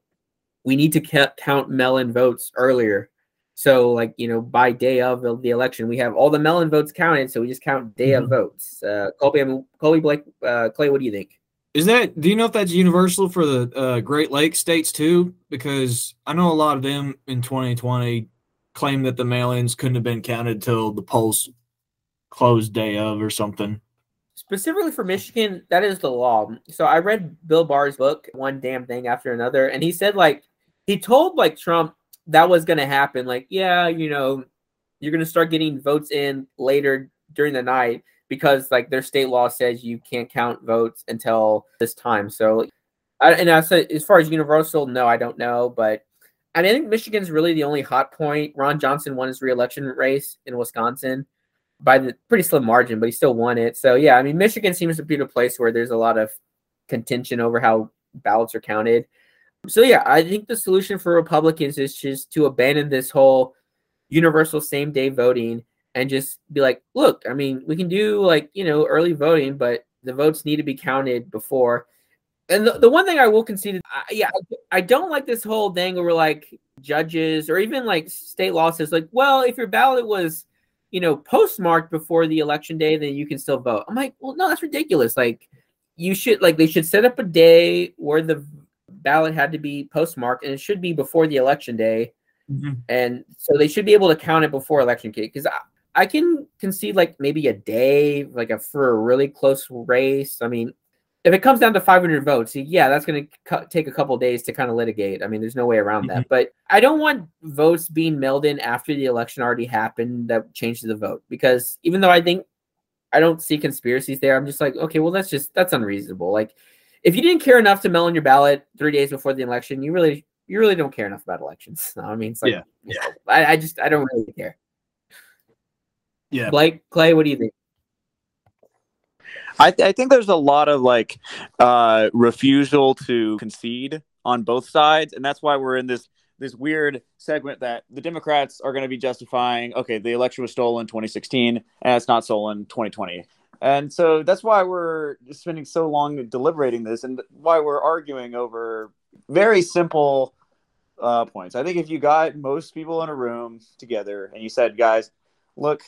we need to count mail-in votes earlier. So, like you know, by day of the election, we have all the mail-in votes counted. So we just count day mm-hmm. of votes. Uh, Colby, I mean, Colby Blake, uh, Clay, what do you think? Is that? Do you know if that's universal for the uh, Great Lakes states too? Because I know a lot of them in 2020 claim that the mail-ins couldn't have been counted till the polls closed day of or something. Specifically for Michigan, that is the law. So I read Bill Barr's book, One Damn Thing After Another, and he said like he told like Trump that was going to happen. Like, yeah, you know, you're going to start getting votes in later during the night because like their state law says you can't count votes until this time. So, I, and I said as far as universal, no, I don't know, but I, mean, I think Michigan's really the only hot point. Ron Johnson won his reelection race in Wisconsin by the pretty slim margin, but he still won it. So yeah, I mean, Michigan seems to be the place where there's a lot of contention over how ballots are counted. So yeah, I think the solution for Republicans is just to abandon this whole universal same day voting and just be like, look, I mean, we can do like, you know, early voting, but the votes need to be counted before. And the, the one thing I will concede, I, yeah, I, don't like this whole dangle where like judges or even like state law says like, well, if your ballot was, you know, postmarked before the election day, then you can still vote. I'm like, well, no, that's ridiculous. Like, you should like they should set up a day where the ballot had to be postmarked, and it should be before the election day, Mhm. and so they should be able to count it before election day. Because I, I can concede like maybe a day, like a for a really close race. I mean, if it comes down to 500 votes, yeah, that's going to cu- take a couple days to kind of litigate. I mean, there's no way around that. But I don't want votes being mailed in after the election already happened that changes the vote because even though I think I don't see conspiracies there, I'm just like, okay, well, that's just that's unreasonable. Like, if you didn't care enough to mail in your ballot three days before the election, you really you really don't care enough about elections. I mean, it's like, Yeah, you know, I, I just I don't really care. Yeah. Blake, Clay, what do you think? I, th- I think there's a lot of like uh, refusal to concede on both sides, and that's why we're in this this weird segment that the Democrats are going to be justifying. Okay, the election was stolen 2016, and it's not stolen 2020, and so that's why we're spending so long deliberating this, and why we're arguing over very simple uh, points. I think if you got most people in a room together and you said, guys, look,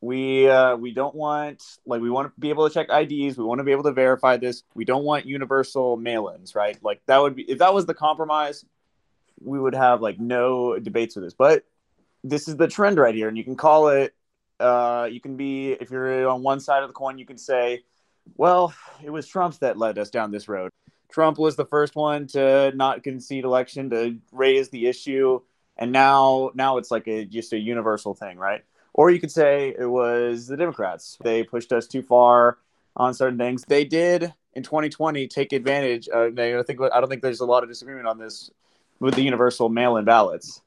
we uh, we don't want like we want to be able to check IDs. We want to be able to verify this. We don't want universal mail-ins, right? Like that would be if that was the compromise, we would have like no debates with this. But this is the trend right here, and you can call it. Uh, you can be if you're on one side of the coin, you can say, well, it was Trump's that led us down this road. Trump was the first one to not concede election to raise the issue, and now now it's like a just a universal thing, right? Or you could say it was the Democrats. They pushed us too far on certain things. They did in 2020 take advantage. Of, I think I don't think there's a lot of disagreement on this with the universal mail-in ballots.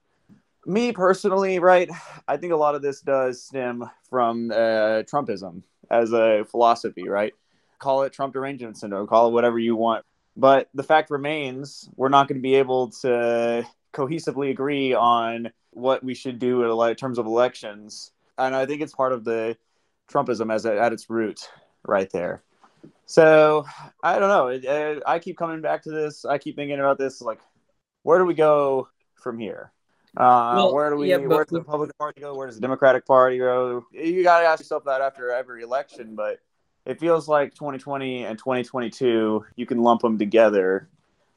Me personally, right? I think a lot of this does stem from uh, Trumpism as a philosophy, right? Call it Trump derangement syndrome, call it whatever you want. But the fact remains, we're not going to be able to cohesively agree on what we should do in terms of elections and I think it's part of the Trumpism as a, at its root, right there. So I don't know. It, I keep coming back to this. I keep thinking about this. Like, where do we go from here? Uh, Well, where do we? yeah, where does the Republican Party go? Where does the Democratic Party go? You got to ask yourself that after every election. But it feels like 2020 and 2022, you can lump them together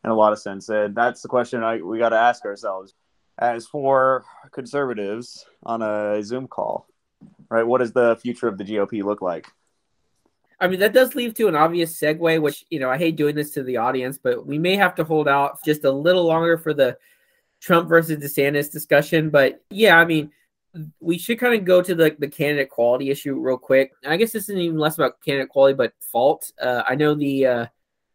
in a lot of sense. And that's the question I, we got to ask ourselves as for conservatives on a Zoom call, right? What does the future of the GOP look like? I mean, that does lead to an obvious segue, which, you know, I hate doing this to the audience, but we may have to hold out just a little longer for the Trump versus DeSantis discussion. But yeah, I mean, we should kind of go to the, the candidate quality issue real quick. And I guess this isn't even less about candidate quality, but fault. Uh, I know the uh,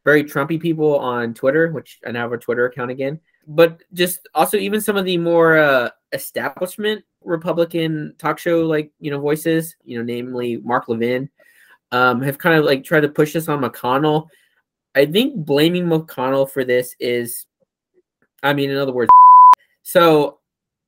very Trumpy people on Twitter, which I now have a Twitter account again, but just also even some of the more uh, establishment Republican talk show like, you know, voices, you know, namely Mark Levin um, have kind of like tried to push this on McConnell. I think blaming McConnell for this is, I mean, in other words, so,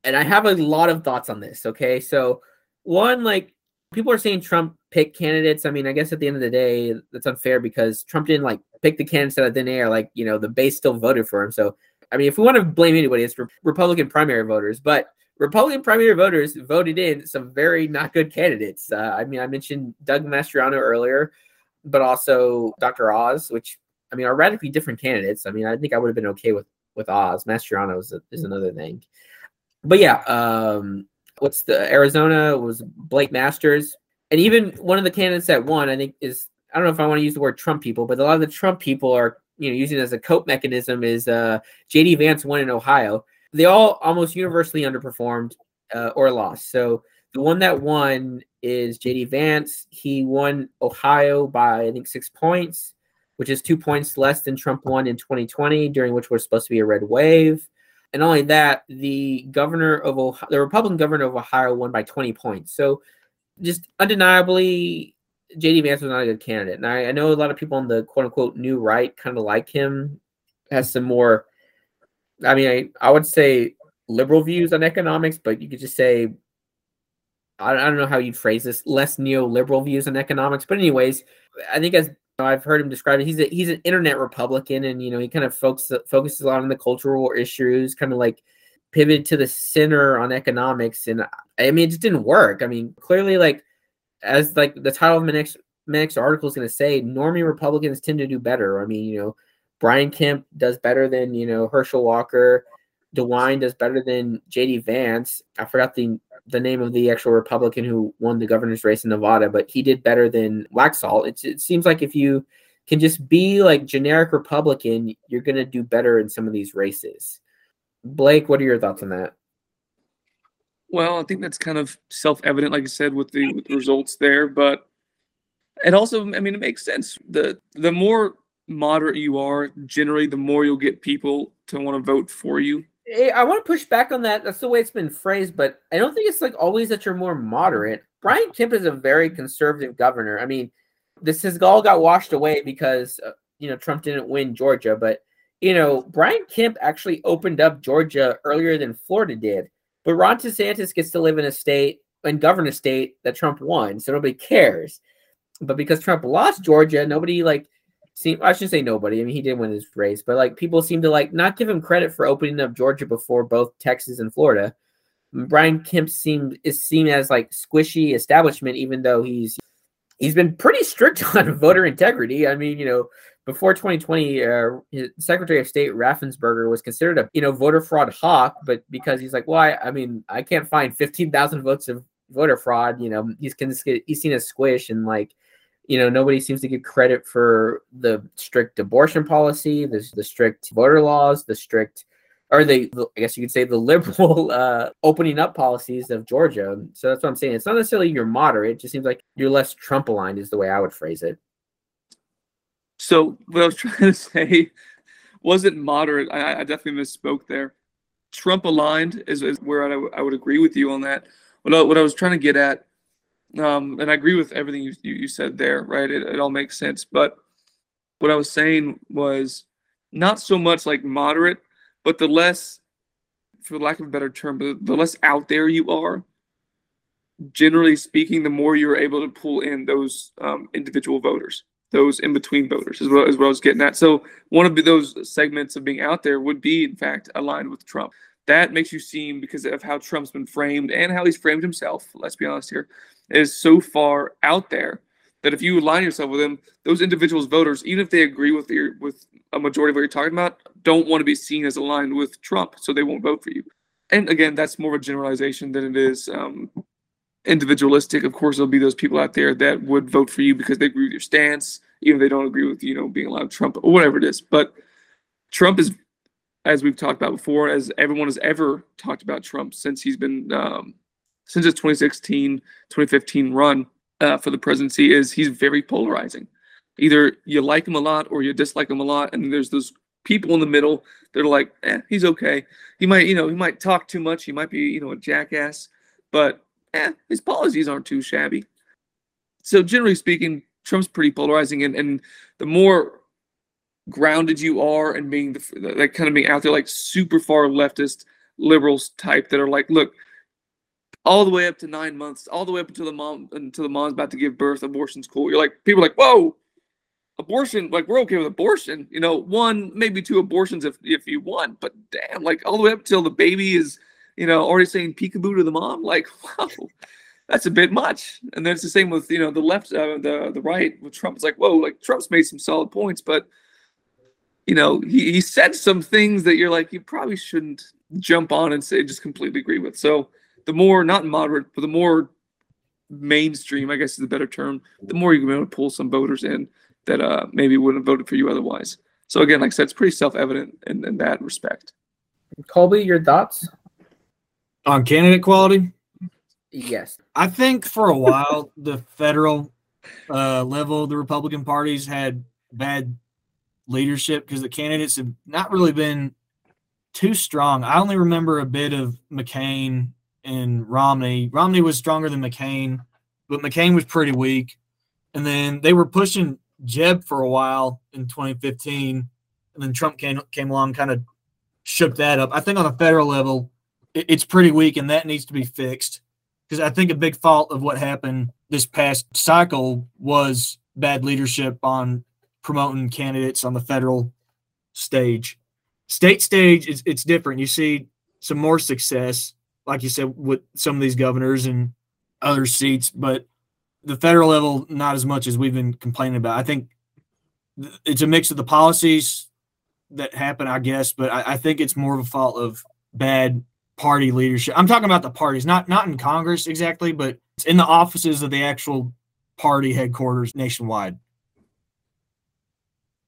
and I have a lot of thoughts on this. Okay. So, one, like, people are saying Trump picked candidates. I mean, I guess at the end of the day, that's unfair because Trump didn't like pick the candidates out of thin air. Like, you know, the base still voted for him. So, I mean, if we want to blame anybody, it's re- Republican primary voters. But Republican primary voters voted in some very not good candidates. Uh, I mean, I mentioned Doug Mastriano earlier, but also Dr. Oz, which I mean are radically different candidates. I mean, I think I would have been okay with with Oz. Mastriano is, is another thing. But yeah, um, what's the Arizona was Blake Masters, and even one of the candidates that won, I think is I don't know if I want to use the word Trump people, but a lot of the Trump people are you know using as a cope mechanism. Is uh, JD Vance won in Ohio they all almost universally underperformed uh, or lost. So the one that won is JD Vance. He won Ohio by I think six points, which is two points less than Trump won in 2020, during which was supposed to be a red wave. And only that, the governor of Ohio, the Republican governor of Ohio won by 20 points. So just undeniably, JD Vance was not a good candidate. And I, I know a lot of people on the quote unquote new right kind of like him, has some more I mean, I, I would say liberal views on economics, but you could just say, I, I don't know how you'd phrase this, less neoliberal views on economics. But, anyways, I think as I've heard him describe it. He's a, he's an internet Republican, and you know he kind of focuses focuses a lot on the cultural issues, kind of like pivoted to the center on economics. And I mean, it just didn't work. I mean, clearly, like as like the title of my next my next article is going to say, normie Republicans tend to do better. I mean, you know, Brian Kemp does better than you know Herschel Walker. DeWine does better than JD Vance. I forgot the the name of the actual Republican who won the governor's race in Nevada, but he did better than Laxalt. It's, it seems like if you can just be like generic Republican, you're going to do better in some of these races. Blake, what are your thoughts on that? Well, I think that's kind of self-evident, like I said, with the, with the results there. But it also, I mean, it makes sense. The the more moderate you are, generally, the more you'll get people to want to vote for you. I want to push back on that. That's the way it's been phrased, but I don't think it's like always that you're more moderate. Brian Kemp is a very conservative governor. I mean, this has all got washed away because uh, you know Trump didn't win Georgia, but you know Brian Kemp actually opened up Georgia earlier than Florida did. But Ron DeSantis gets to live in a state and govern a state that Trump won, so nobody cares. But because Trump lost Georgia, nobody like seem I shouldn't say nobody. I mean, he did win his race, but like people seem to like not give him credit for opening up Georgia before both Texas and Florida. Brian Kemp seemed is seen as like squishy establishment, even though he's he's been pretty strict on voter integrity. I mean, you know, before 2020, uh, Secretary of State Raffensperger was considered a you know voter fraud hawk, but because he's like, well, I, I mean, I can't find 15,000 votes of voter fraud. You know, he's he's seen as squish and like you know nobody seems to give credit for the strict abortion policy the, the strict voter laws the strict or the, i guess you could say the liberal uh, opening up policies of georgia. So that's what i'm saying. It's not necessarily you're moderate. It just seems like you're less trump aligned is the way i would phrase it. So what i was trying to say wasn't moderate. I, I definitely misspoke there. Trump aligned is, is where I, I would agree with you on that. What I, what I was trying to get at um, and I agree with everything you, you, you said there, right? It, it all makes sense. But what I was saying was not so much like moderate, but the less, for lack of a better term, but the less out there you are, generally speaking, the more you're able to pull in those um, individual voters, those in between voters, as well as what I was getting at. So one of those segments of being out there would be, in fact, aligned with Trump. That makes you seem because of how Trump's been framed and how he's framed himself. Let's be honest here is so far out there that if you align yourself with them, those individuals, voters, even if they agree with your with a majority of what you're talking about, don't want to be seen as aligned with Trump, so they won't vote for you. And again, that's more of a generalization than it is um, individualistic. Of course, there'll be those people out there that would vote for you because they agree with your stance, even if they don't agree with you know being aligned with Trump or whatever it is. But Trump is, as we've talked about before, as everyone has ever talked about Trump since he's been um, since his 2016 2015 run uh, for the presidency is he's very polarizing. Either you like him a lot or you dislike him a lot, and there's those people in the middle that are like, eh, he's okay. He might, you know, he might talk too much. He might be, you know, a jackass, but eh, his policies aren't too shabby. So generally speaking, Trump's pretty polarizing, and and the more grounded you are and being the like kind of being out there like super far leftist liberals type that are like, look, all the way up to nine months, all the way up until the mom until the mom's about to give birth, abortion's cool. You're like people are like, whoa, abortion, like we're okay with abortion. You know, one, maybe two abortions if if you want, but damn, like all the way up until the baby is, you know, already saying peekaboo to the mom, like, wow, that's a bit much. And then it's the same with, you know, the left, uh, the the right with Trump. It's like, whoa, like Trump's made some solid points, but you know, he, he said some things that you're like, you probably shouldn't jump on and say just completely agree with. So the more not moderate, but the more mainstream, I guess is a better term, the more you're going to pull some voters in that uh, maybe wouldn't have voted for you otherwise. So again, like I said, it's pretty self-evident in, in that respect. Colby, your thoughts on candidate quality? Yes, I think for a while the federal uh, level, the Republican parties had bad leadership because the candidates have not really been too strong. I only remember a bit of McCain and Romney. Romney was stronger than McCain, but McCain was pretty weak. And then they were pushing Jeb for a while in 2015, and then Trump came came along, kind of shook that up. I think on a federal level, it, it's pretty weak, and that needs to be fixed. Because I think a big fault of what happened this past cycle was bad leadership on promoting candidates on the federal stage. State stage, it's, it's different. You see some more success, like you said, with some of these governors and other seats, but the federal level, not as much as we've been complaining about. I think it's a mix of the policies that happen, I guess, but I, I think it's more of a fault of bad party leadership. I'm talking about the parties, not not in Congress exactly, but in the offices of the actual party headquarters nationwide.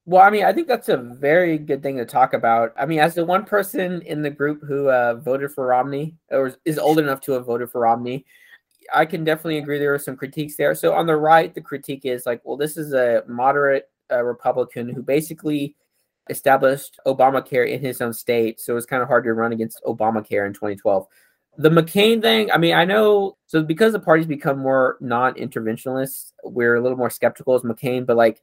Well, I mean, I think that's a very good thing to talk about. I mean, as the one person in the group who uh, voted for Romney or is old enough to have voted for Romney, I can definitely agree there are some critiques there. So on the right, the critique is like, well, this is a moderate uh, Republican who basically established Obamacare in his own state. So it's kind of hard to run against Obamacare in 2012. The McCain thing, I mean, I know, so because the parties become more non interventionist, we're a little more skeptical as McCain, but like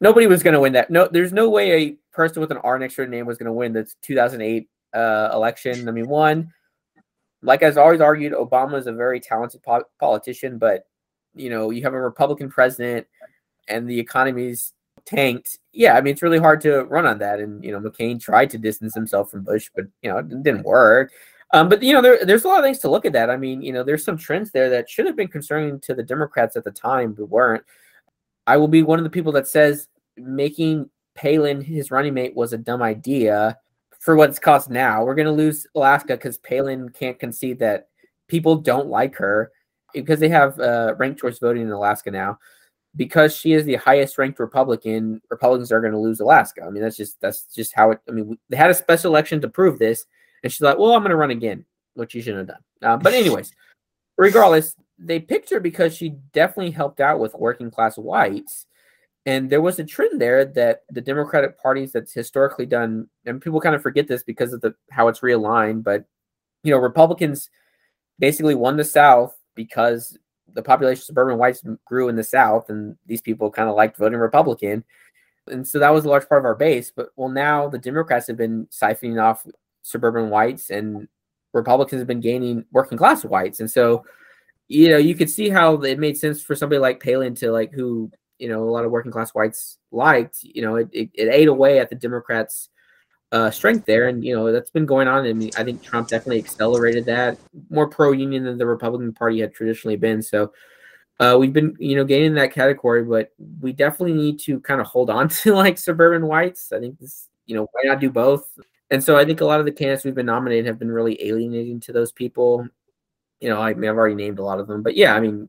nobody was going to win that. No, there's no way a person with an R next to their name was going to win the 2008 uh, election. I mean, one, like I've always argued, Obama is a very talented po- politician, but you know, you have a Republican president and the economy's tanked. Yeah, I mean, it's really hard to run on that. And you know, McCain tried to distance himself from Bush, but you know, it didn't work. Um, but you know, there, there's a lot of things to look at that. I mean, you know, there's some trends there that should have been concerning to the Democrats at the time, but weren't. I will be one of the people that says making Palin his running mate was a dumb idea for what it's cost now. We're going to lose Alaska because Palin can't concede that people don't like her because they have uh, ranked choice voting in Alaska now. Because she is the highest ranked Republican, Republicans are going to lose Alaska. I mean, that's just that's just how it. I mean, they had a special election to prove this, and she's like, "Well, I'm going to run again," which you shouldn't have done. Uh, but anyways, regardless, they picked her because she definitely helped out with working class whites and there was a trend there that the Democratic parties that's historically done, and people kind of forget this because of the how it's realigned, but you know, Republicans basically won the South because the population of suburban whites grew in the South, and these people kind of liked voting Republican. And so that was a large part of our base. But well, now the Democrats have been siphoning off suburban whites, and Republicans have been gaining working class whites. And so, you know, you could see how it made sense for somebody like Palin to like who you know a lot of working class whites liked you know it, it, it ate away at the democrats uh, strength there. And you know that's been going on. I mean, i think trump definitely accelerated that more pro-union than the republican party had traditionally been. So uh, we've been you know gaining that category but we definitely need to kind of hold on to like suburban whites. I think this you know why not do both? And so i think a lot of the candidates we've been nominated have been really alienating to those people you know i mean i've already named a lot of them but yeah i mean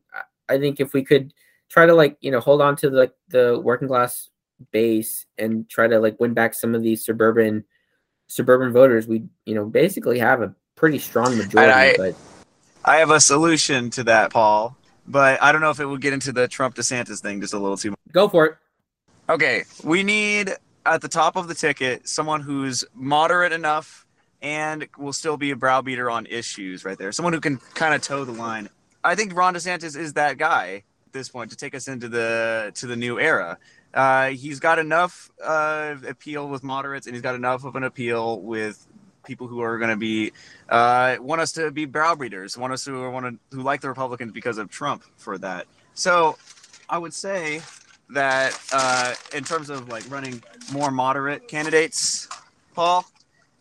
i think if we could try to like you know hold on to the the working class base and try to like win back some of these suburban suburban voters we you know basically have a pretty strong majority I, but i have a solution to that paul but i don't know if it would get into the trump desantis thing just a little too much go for it. Okay we need at the top of the ticket someone who's moderate enough and will still be a browbeater on issues right there someone who can kind of toe the line i think ron desantis is that guy at this point to take us into the to the new era. Uh, he's got enough uh, appeal with moderates, and he's got enough of an appeal with people who are going to be uh, want us to be browbeaters, want us to want to who like the Republicans because of Trump for that. So, I would say that uh, in terms of like running more moderate candidates, Paul,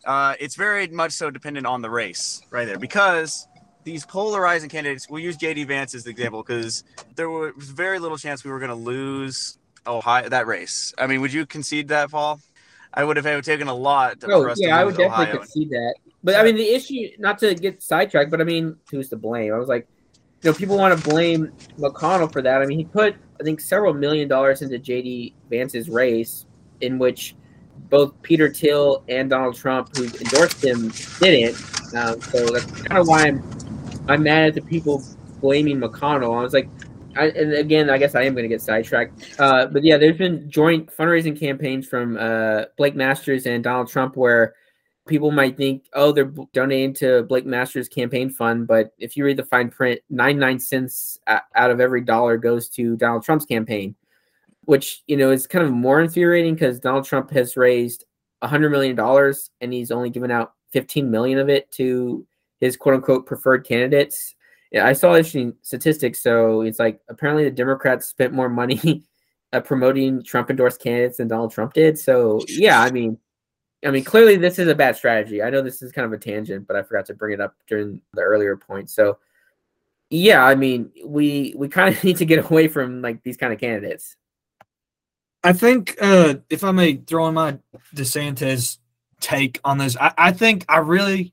uh, it's very much so dependent on the race right there because these polarizing candidates, we'll use JD Vance as the example because there was very little chance we were going to lose Ohio that race. I mean, would you concede that, Paul? I would have taken a lot. Oh, yeah, I would definitely Ohio. concede that. But I mean, the issue, not to get sidetracked, but I mean, who's to blame? I was like, you know, people want to blame McConnell for that. I mean, he put, I think, several million dollars into JD Vance's race, in which both Peter Thiel and Donald Trump, who endorsed him, didn't. Um, so that's kind of why I'm I'm mad at the people blaming McConnell. I was like, I, and again, I guess I am going to get sidetracked. Uh, but yeah, there's been joint fundraising campaigns from uh, Blake Masters and Donald Trump where people might think, oh, they're donating to Blake Masters' campaign fund. But if you read the fine print, 99 cents out of every dollar goes to Donald Trump's campaign, which, you know, is kind of more infuriating because Donald Trump has raised $100 million and he's only given out 15 million of it to his quote unquote preferred candidates. Yeah, I saw interesting statistics. So it's like apparently the Democrats spent more money uh, promoting Trump endorsed candidates than Donald Trump did. So yeah, I mean, I mean, clearly this is a bad strategy. I know this is kind of a tangent, but I forgot to bring it up during the earlier point. So yeah, I mean, we we kind of need to get away from like these kind of candidates. I think uh, if I may throw in my DeSantis take on this, I, I think I really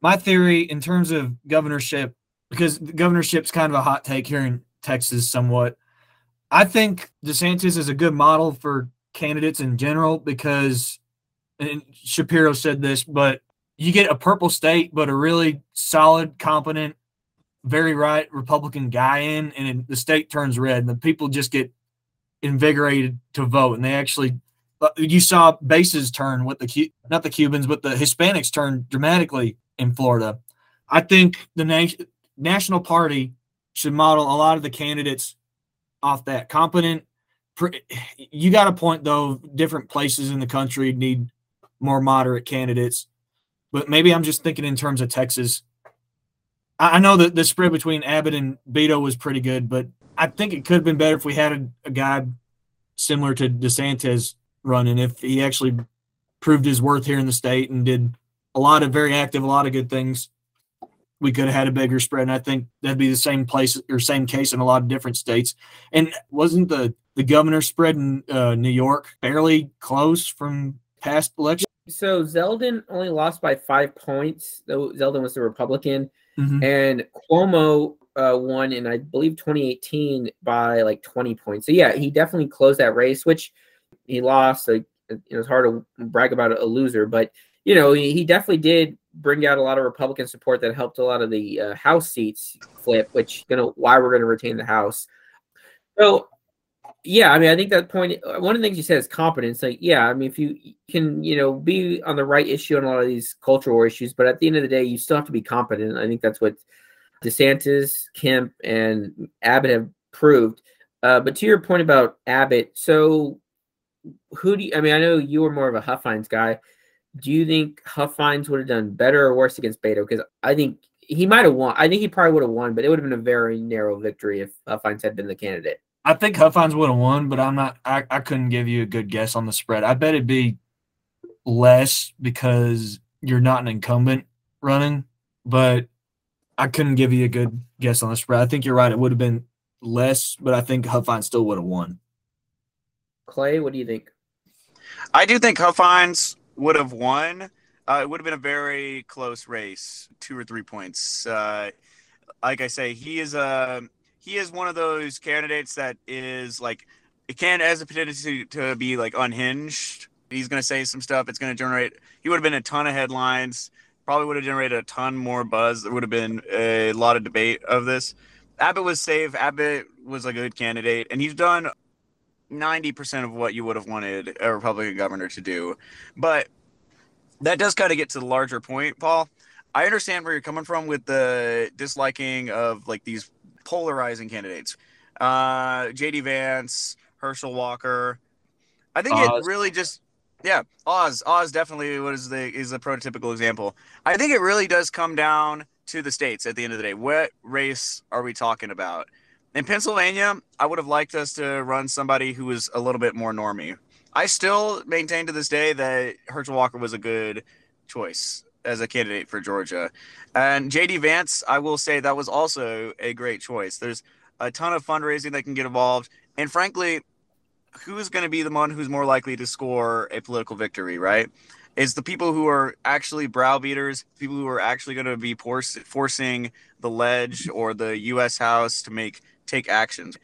my theory in terms of governorship because governorship's kind of a hot take here in Texas somewhat. I think DeSantis is a good model for candidates in general because and Shapiro said this, but you get a purple state, but a really solid, competent very right Republican guy in, and the state turns red, and the people just get invigorated to vote, and they actually. Uh, you saw bases turn with the not the Cubans, but the Hispanics turn dramatically in Florida. I think the na- National Party should model a lot of the candidates off that competent. You got a point though. Different places in the country need more moderate candidates, but maybe I'm just thinking in terms of Texas I know that the spread between Abbott and Beto was pretty good, but I think it could have been better if we had a, a guy similar to DeSantis running. If he actually proved his worth here in the state and did a lot of very active, a lot of good things, we could have had a bigger spread. And I think that'd be the same place or same case in a lot of different states. And wasn't the the governor spread in uh, New York fairly close from past elections? So Zeldin only lost by five points. Though Zeldin was the Republican. Mm-hmm. And Cuomo uh, won in, I believe, 2018 by like 20 points. So yeah, he definitely closed that race, which he lost. Like, it was hard to brag about a loser, but you know, he, he definitely did bring out a lot of Republican support that helped a lot of the uh, House seats flip, which you know why we're going to retain the House. So yeah, I mean, I think that point. Uh, one of the things you said is competence. Like, yeah, I mean, if you can, you know, be on the right issue on a lot of these cultural issues, but at the end of the day, you still have to be competent. I think that's what DeSantis, Kemp, and Abbott have proved. Uh, but to your point about Abbott, so who do you? I mean, I know you were more of a Huffines guy. Do you think Huffines would have done better or worse against Beto? Because I think he might have won. I think he probably would have won, but it would have been a very narrow victory if Huffines had been the candidate. I think Huffines would have won, but I'm not. I, I couldn't give you a good guess on the spread. I bet it'd be less because you're not an incumbent running, but I couldn't give you a good guess on the spread. I think you're right. It would have been less, but I think Huffines still would have won. Clay, what do you think? I do think Huffines would have won. Uh, it would have been a very close race, two or three points. Uh, like I say, he is a he is one of those candidates that is like it can has a potential to be like unhinged. He's going to say some stuff. It's going to generate. He would have been a ton of headlines. Probably would have generated a ton more buzz. There would have been a lot of debate of this. Abbott was safe. Abbott was a good candidate, and he's done ninety percent of what you would have wanted a Republican governor to do. But that does kind of get to the larger point, Paul. I understand where you're coming from with the disliking of like these polarizing candidates. Uh, JD Vance, Herschel Walker. I think Oz. it really just yeah, Oz. Oz definitely was the is the prototypical example. I think it really does come down to the states at the end of the day. What race are we talking about? In Pennsylvania, I would have liked us to run somebody who was a little bit more normy. I still maintain to this day that Herschel Walker was a good choice as a candidate for Georgia. And JD Vance, I will say that was also a great choice. There's a ton of fundraising that can get involved. And frankly, who's going to be the one who's more likely to score a political victory, right? Is the people who are actually browbeaters, people who are actually going to be force, forcing the ledge or the U.S. House to make take actions.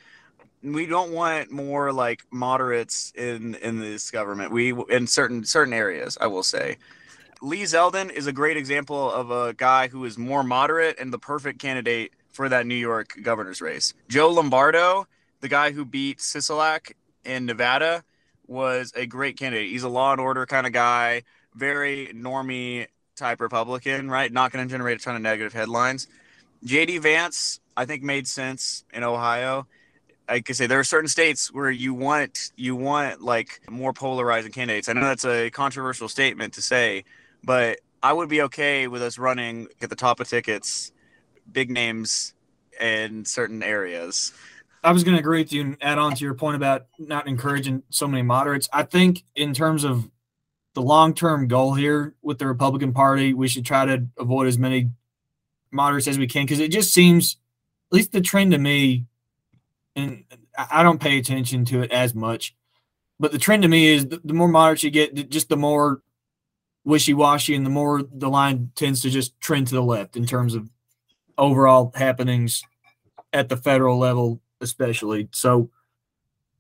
We don't want more like moderates in in this government. We in certain certain areas, I will say. Lee Zeldin is a great example of a guy who is more moderate and the perfect candidate for that New York governor's race. Joe Lombardo, the guy who beat Sisolak in Nevada, was a great candidate. He's a law and order kind of guy, very normie type Republican, right? Not going to generate a ton of negative headlines. JD Vance, I think, made sense in Ohio. I could say there are certain states where you want you want like more polarizing candidates. I know that's a controversial statement to say, but I would be okay with us running at the top of tickets, big names in certain areas. I was going to agree with you and add on to your point about not encouraging so many moderates. I think in terms of the long-term goal here with the Republican Party, we should try to avoid as many moderates as we can because it just seems, at least the trend to me, and I don't pay attention to it as much, but the trend to me is the, more moderates you get, just the more wishy-washy and the more the line tends to just trend to the left in terms of overall happenings at the federal level especially so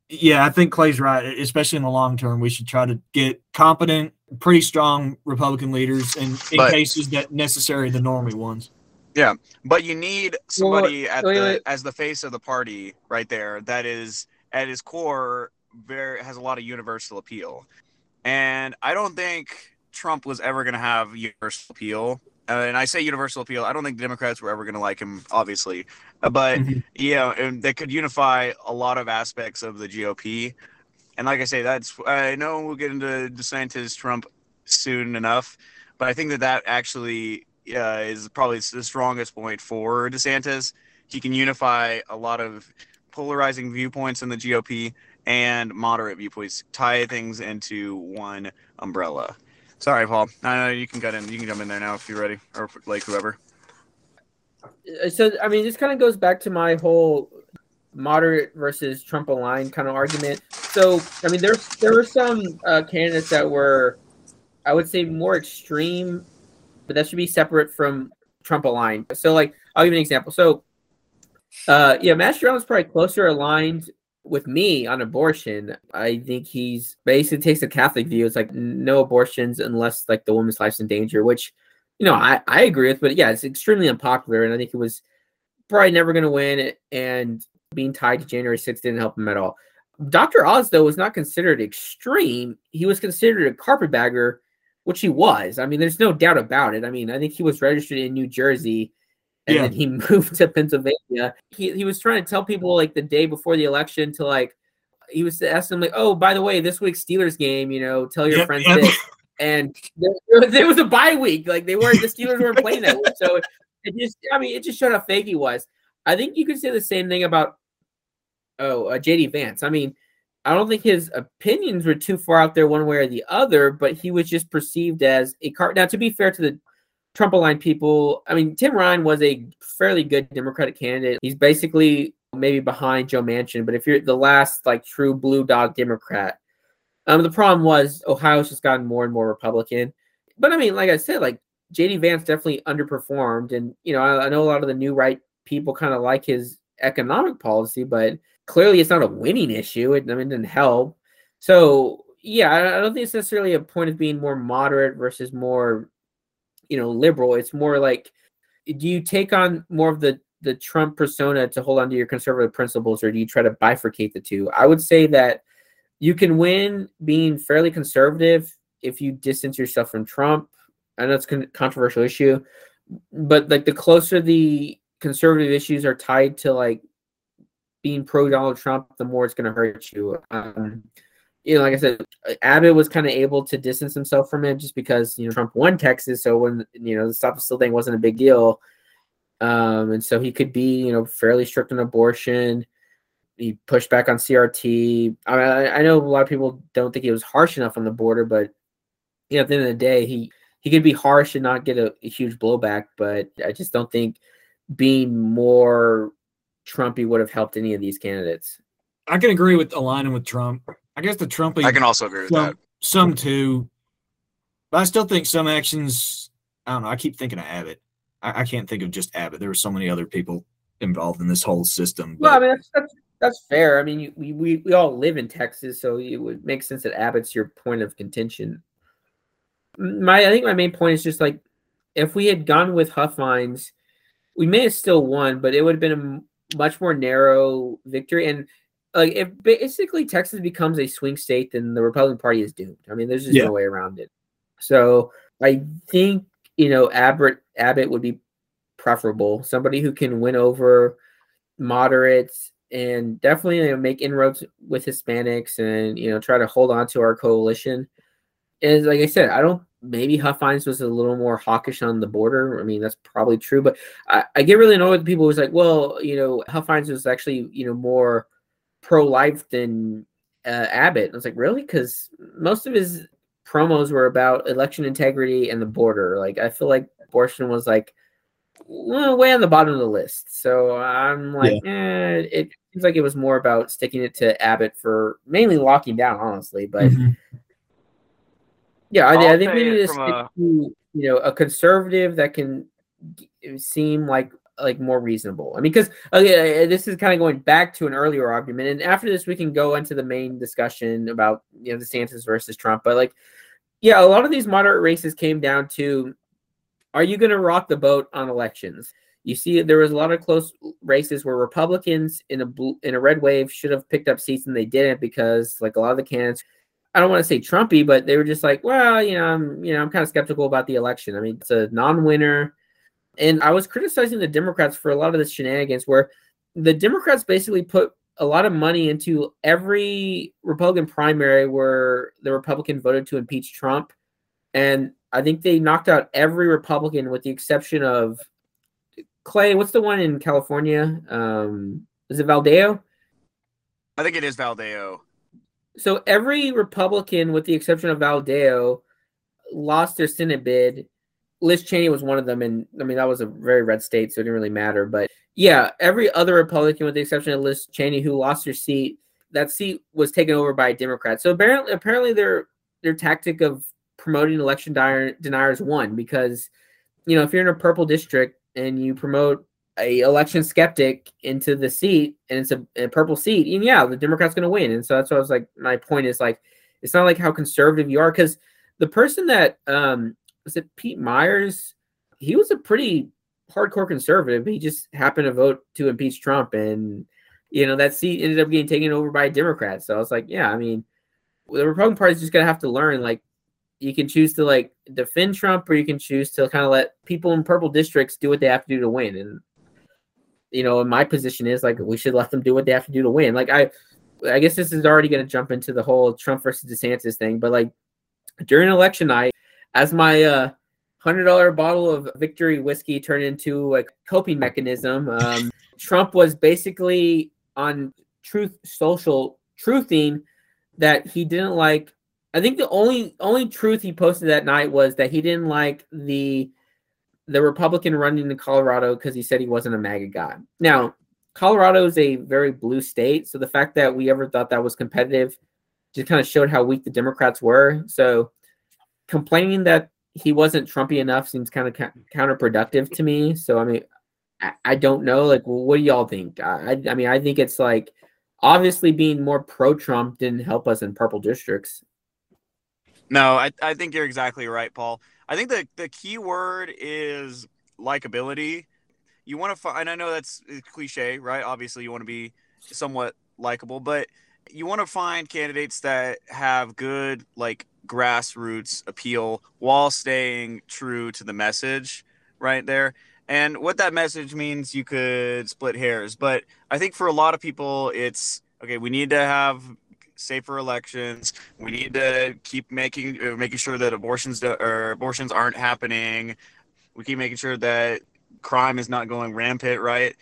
yeah i think clay's right especially in the long term we should try to get competent pretty strong republican leaders and in But- cases that necessary the normie ones Yeah, but you need somebody at wait, the wait. as the face of the party right there that is at his core very has a lot of universal appeal. And I don't think Trump was ever going to have universal appeal. Uh, and I say universal appeal. I don't think Democrats were ever going to like him, obviously. Uh, but Mhm. you know, and that could unify a lot of aspects of the GOP. And like I say, that's I know we'll get into DeSantis Trump soon enough, but I think that that actually uh, is probably the strongest point for DeSantis. He can unify a lot of polarizing viewpoints in the GOP and moderate viewpoints, tie things into one umbrella. Sorry, Paul. Know you can get in. You can jump in there now if you're ready, or like whoever. Uh, so I mean, this kind of goes back to my whole moderate versus Trump aligned kind of argument. So I mean, there's there were some uh, candidates that were, I would say, more extreme, but that should be separate from Trump aligned. So like, I'll give you an example. So, uh, yeah, Master is probably closer aligned with me on abortion. I think he's basically takes a Catholic view. It's like no abortions unless like the woman's life's in danger, which you know, I, I agree with, but yeah, it's extremely unpopular, and I think it was probably never going to win. And being tied to January 6th didn't help him at all. Dr. Oz, though, was not considered extreme. He was considered a carpetbagger, which he was. I mean, there's no doubt about it. I mean, I think he was registered in New Jersey and Yeah. then he moved to Pennsylvania. He, he was trying to tell people like the day before the election to like, he was asking them like, oh, by the way, this week's Steelers game, you know, tell your Yep, friends yep. this and there, there was a bye week. Like they weren't the Steelers weren't playing that week, so it just I mean it just showed how fake he was. I think you could say the same thing about oh uh, JD Vance. I mean, I don't think his opinions were too far out there one way or the other, but he was just perceived as a car. Now, to be fair to the Trump aligned people, I mean Tim Ryan was a fairly good Democratic candidate. He's basically maybe behind Joe Manchin, but if you're the last like true blue dog Democrat. Um, the problem was Ohio's just gotten more and more Republican. But I mean, like I said, like JD Vance definitely underperformed, and you know, I, I know a lot of the new right people kind of like his economic policy, but clearly it's not a winning issue. It, I mean, it didn't help. So yeah, I, I don't think it's necessarily a point of being more moderate versus more, you know, liberal. It's more like, do you take on more of the the Trump persona to hold on to your conservative principles, or do you try to bifurcate the two? I would say that you can win being fairly conservative if you distance yourself from Trump. I know it's a con- controversial issue, but like the closer the conservative issues are tied to like being pro Donald Trump, the more it's going to hurt you. Um, you know, like I said, Abbott was kind of able to distance himself from it just because you know Trump won Texas, so when you know the stop the steal thing wasn't a big deal, um, and so he could be you know fairly strict on abortion he pushed back on CRT. I, I know a lot of people don't think he was harsh enough on the border, but you know, at the end of the day, he he could be harsh and not get a, a huge blowback. But I just don't think being more Trumpy would have helped any of these candidates. I can agree with aligning with Trump. I guess the Trump I can also agree with that. some, some too, but I still think some actions. I don't know. I keep thinking of Abbott. I, I can't think of just Abbott. There were so many other people involved in this whole system. Well, I mean, that's, that's that's fair. I mean, you, we, we we all live in Texas, so it would make sense that Abbott's your point of contention. My I think my main point is just like if we had gone with Huffines, we may have still won, but it would have been a much more narrow victory. And like if basically Texas becomes a swing state, then the Republican Party is doomed. I mean, there's just Yeah. no way around it. So I think you know Abbott Abbott would be preferable. Somebody who can win over moderates and definitely you know, make inroads with Hispanics and you know try to hold on to our coalition. Is like I said, I don't maybe Huffines was a little more hawkish on the border. I mean, that's probably true, but I, I get really annoyed with people who's like, well, you know, Huffines was actually, you know, more pro life than uh, Abbott. I was like, really? Because most of his promos were about election integrity and the border. Like, I feel like abortion was like well, way on the bottom of the list. So I'm like, yeah. eh, it seems like it was more about sticking it to Abbott for mainly locking down, honestly. But mm-hmm. yeah, I, I, think we need to stick a... to you know a conservative that can seem like like more reasonable. I mean, because okay, oh, this is kind of going back to an earlier argument, and after this we can go into the main discussion about you know DeSantis versus Trump. But like, yeah, a lot of these moderate races came down to are you going to rock the boat on elections? You see, there was a lot of close races where Republicans in a blue, in a red wave should have picked up seats and they didn't because, like a lot of the candidates, I don't want to say Trumpy, but they were just like, well, you know, I'm you know I'm kind of skeptical about the election. I mean, it's a non-winner, and I was criticizing the Democrats for a lot of the shenanigans where the Democrats basically put a lot of money into every Republican primary where the Republican voted to impeach Trump, and I think they knocked out every Republican with the exception of Clay. What's the one in California? Um, is it Valadao? I think it is Valadao. So every Republican, with the exception of Valadao, lost their Senate bid. Liz Cheney was one of them, and I mean that was a very red state, so it didn't really matter. But yeah, every other Republican, with the exception of Liz Cheney, who lost her seat, that seat was taken over by a Democrat. So apparently, apparently their their tactic of promoting election deniers won because you know if you're in a purple district and you promote a election skeptic into the seat and it's a, a purple seat and yeah the democrat's going to win and so that's what i was like my point is like it's not like how conservative you are because the person that um was it pete myers he was a pretty hardcore conservative he just happened to vote to impeach trump and you know that seat ended up getting taken over by a democrat so i was like yeah i mean the republican party's just going to have to learn like you can choose to like defend Trump or you can choose to kind of let people in purple districts do what they have to do to win. And you know, my position is like we should let them do what they have to do to win. Like I I guess this is already going to jump into the whole Trump versus DeSantis thing, but like during election night, as my uh hundred dollar bottle of victory whiskey turned into a coping mechanism, um, Trump was basically on Truth Social truthing that he didn't like I think the only only truth he posted that night was that he didn't like the the Republican running in Colorado because he said he wasn't a MAGA guy. Now, Colorado is a very blue state, so the fact that we ever thought that was competitive just kind of showed how weak the Democrats were. So, complaining that he wasn't Trumpy enough seems kind of ca- counterproductive to me. So, I mean, I, I don't know. Like, well, what do y'all think? I, I mean, I think it's like obviously being more pro Trump didn't help us in purple districts. No, I, I think you're exactly right, Paul. I think the, the key word is likability. You want to find, and I know that's cliche, right? Obviously, you want to be somewhat likable, but you want to find candidates that have good, like, grassroots appeal while staying true to the message right there. And what that message means, you could split hairs. But I think for a lot of people, it's okay, we need to have safer elections. We need to keep making uh, making sure that abortions do, or abortions aren't happening. We keep making sure that crime is not going rampant. Right?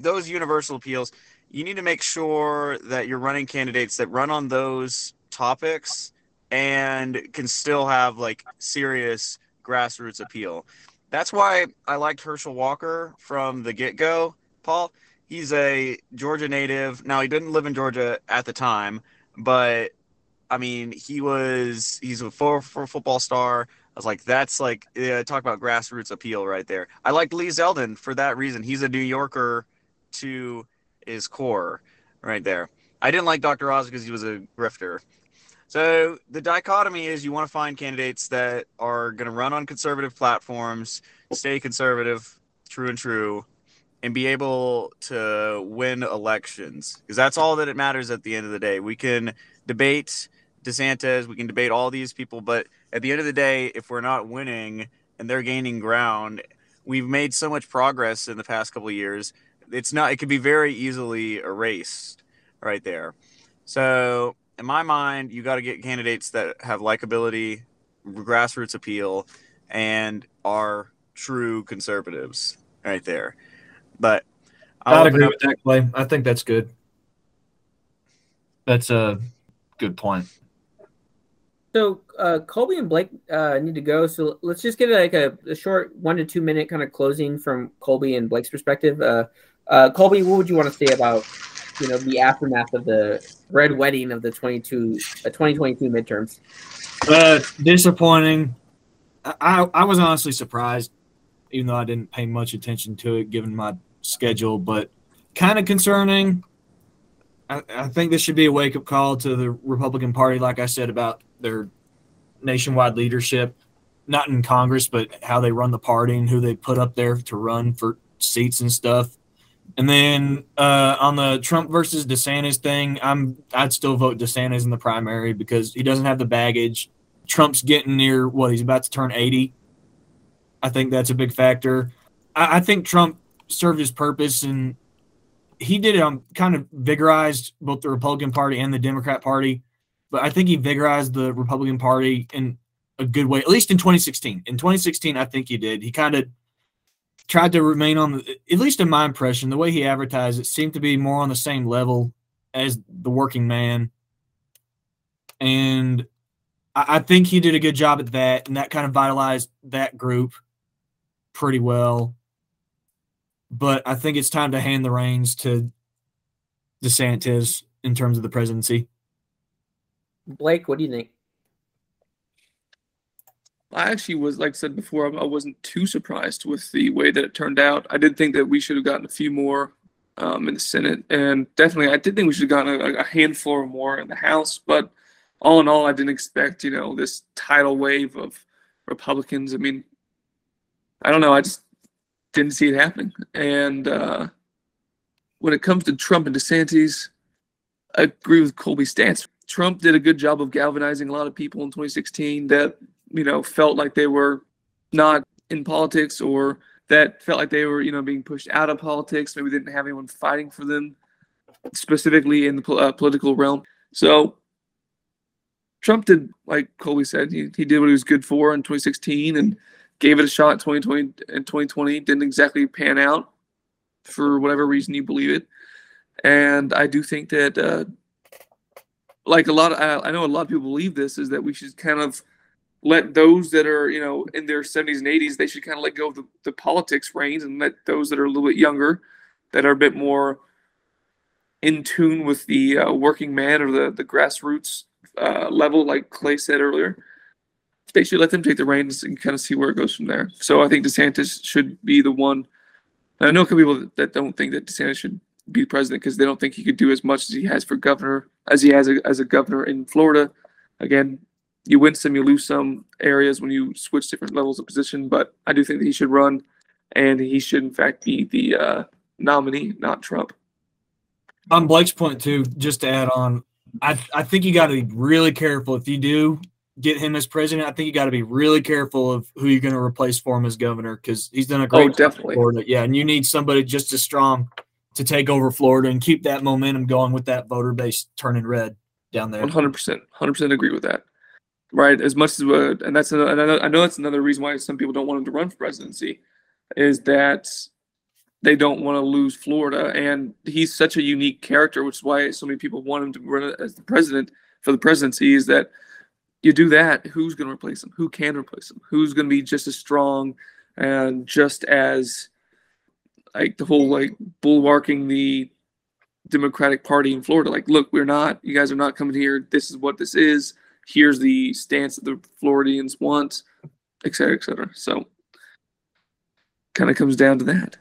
Those universal appeals. You need to make sure that you're running candidates that run on those topics and can still have like serious grassroots appeal. That's why I liked Herschel Walker from the get go, Paul. He's a Georgia native. Now, he didn't live in Georgia at the time, but I mean, he was he's a four for football star. I was like, that's like yeah, talk about grassroots appeal right there. I liked Lee Zeldin for that reason. He's a New Yorker to his core, right there. I didn't like Dr. Oz because he was a grifter. So the dichotomy is you want to find candidates that are going to run on conservative platforms, stay conservative, true and true, and be able to win elections because that's all that it matters at the end of the day. We can debate DeSantis, we can debate all these people, but at the end of the day, if we're not winning and they're gaining ground, we've made so much progress in the past couple of years. It's not. It could be very easily erased right there. So in my mind, you got to get candidates that have likability grassroots appeal and are true conservatives right there. But I'd agree up- with that, Clay. I think that's good. That's a good point. So uh, Colby and Blake uh, need to go. So let's just get like a, a short one to two minute kind of closing from Colby and Blake's perspective. Uh, uh, Colby, what would you want to say about you know the aftermath of the red wedding of the 22 uh, 2022 midterms? Uh, disappointing. I, I was honestly surprised, even though I didn't pay much attention to it given my schedule, but kind of concerning. I, I think this should be a wake up call to the Republican Party, like I said about their nationwide leadership, not in Congress, but how they run the party and who they put up there to run for seats and stuff. And then uh, on the Trump versus DeSantis thing, I'm I'd still vote DeSantis in the primary because he doesn't have the baggage. Trump's getting near what he's about to turn 80. I think that's a big factor. I, I think Trump served his purpose and he did um kind of vigorized both the Republican Party and the Democrat Party, but I think he vigorized the Republican Party in a good way, at least in 2016. In 2016, I think he did. He kind of tried to remain on the, at least in my impression, the way he advertised it seemed to be more on the same level as the working man. And I, I think he did a good job at that, and that kind of vitalized that group pretty well. But I think it's time to hand the reins to DeSantis in terms of the presidency. Blake, what do you think? I actually was, like I said before, I wasn't too surprised with the way that it turned out. I did think that we should have gotten a few more um, in the Senate, and definitely, I did think we should have gotten a, a handful or more in the House. But all in all, I didn't expect, you know, this tidal wave of Republicans. I mean, I don't know, I just didn't see it happening. And uh, when it comes to Trump and DeSantis, I agree with Colby's stance. Trump did a good job of galvanizing a lot of people in 2016 that you know felt like they were not in politics or that felt like they were you know being pushed out of politics maybe didn't have anyone fighting for them specifically in the uh, political realm. So trump did like colby said he, he did what he was good for in 2016 and gave it a shot in 2020 and 2020 didn't exactly pan out for whatever reason you believe it. And i do think that uh, like a lot of I, I know a lot of people believe this is that we should kind of let those that are you know in their 70s and 80s they should kind of let go of the, the politics reins and let those that are a little bit younger that are a bit more in tune with the uh, working man or the the grassroots uh, level like clay said earlier they should let them take the reins and kind of see where it goes from there. So i think desantis should be the one. I know some people that don't think that desantis should be president because they don't think he could do as much as he has for governor as he has a, as a governor in florida. Again you win some, you lose some areas when you switch different levels of position. But I do think that he should run, and he should in fact be the uh, nominee, not Trump. On Blake's point too, just to add on, I I think you got to be really careful if you do get him as president. I think you got to be really careful of who you're going to replace for him as governor because he's done a great Oh, job in definitely. Florida. Yeah, and you need somebody just as strong to take over Florida and keep that momentum going with that voter base turning red down there. One hundred percent, hundred percent agree with that. Right, as much as uh, and that's another, I know that's another reason why some people don't want him to run for presidency, is that they don't want to lose Florida, and he's such a unique character, which is why so many people want him to run as the president for the presidency. Is that you do that, who's going to replace him? Who can replace him? Who's going to be just as strong and just as like the whole like bulwarking the Democratic Party in Florida? Like, look, we're not. You guys are not coming here. This is what this is. Here's the stance that the Floridians want, et cetera, et cetera. So, kind of comes down to that.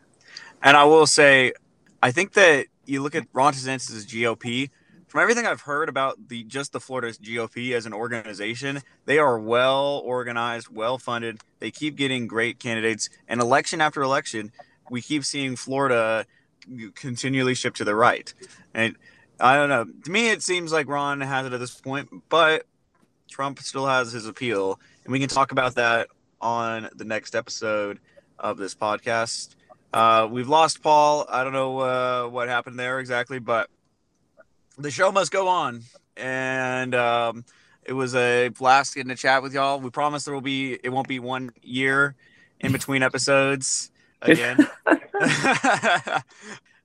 And I will say, I think that you look at Ron DeSantis' GOP. From everything I've heard about the just the Florida's GOP as an organization, they are well organized, well funded. They keep getting great candidates, and election after election, we keep seeing Florida continually shift to the right. And I don't know. To me, it seems like Ron has it at this point, but Trump still has his appeal, and we can talk about that on the next episode of this podcast. Uh, we've lost Paul. I don't know uh, what happened there exactly, but the show must go on. And um, It was a blast getting to chat with y'all. We promise there will be it won't be one year in between episodes again. but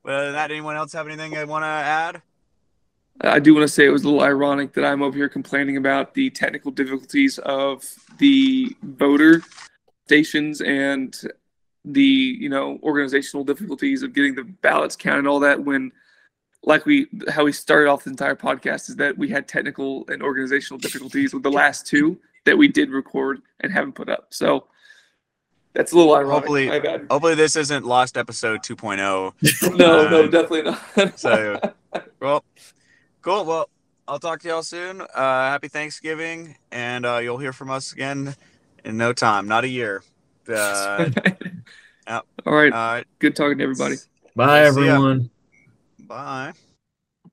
other than that, anyone else have anything they want to add? I do want to say it was a little ironic that I'm over here complaining about the technical difficulties of the voter stations and the you know organizational difficulties of getting the ballots counted and all that when like we how we started off the entire podcast is that we had technical and organizational difficulties with the last two that we did record and haven't put up. So that's a little ironic Hopefully- Hopefully, this isn't Lost Episode 2.0. no no Um, definitely not. So, well, cool. Well, I'll talk to y'all soon. Uh, happy Thanksgiving, and uh, you'll hear from us again in no time, not a year. Uh, all right all right. good talking to everybody Bye, everyone. Bye.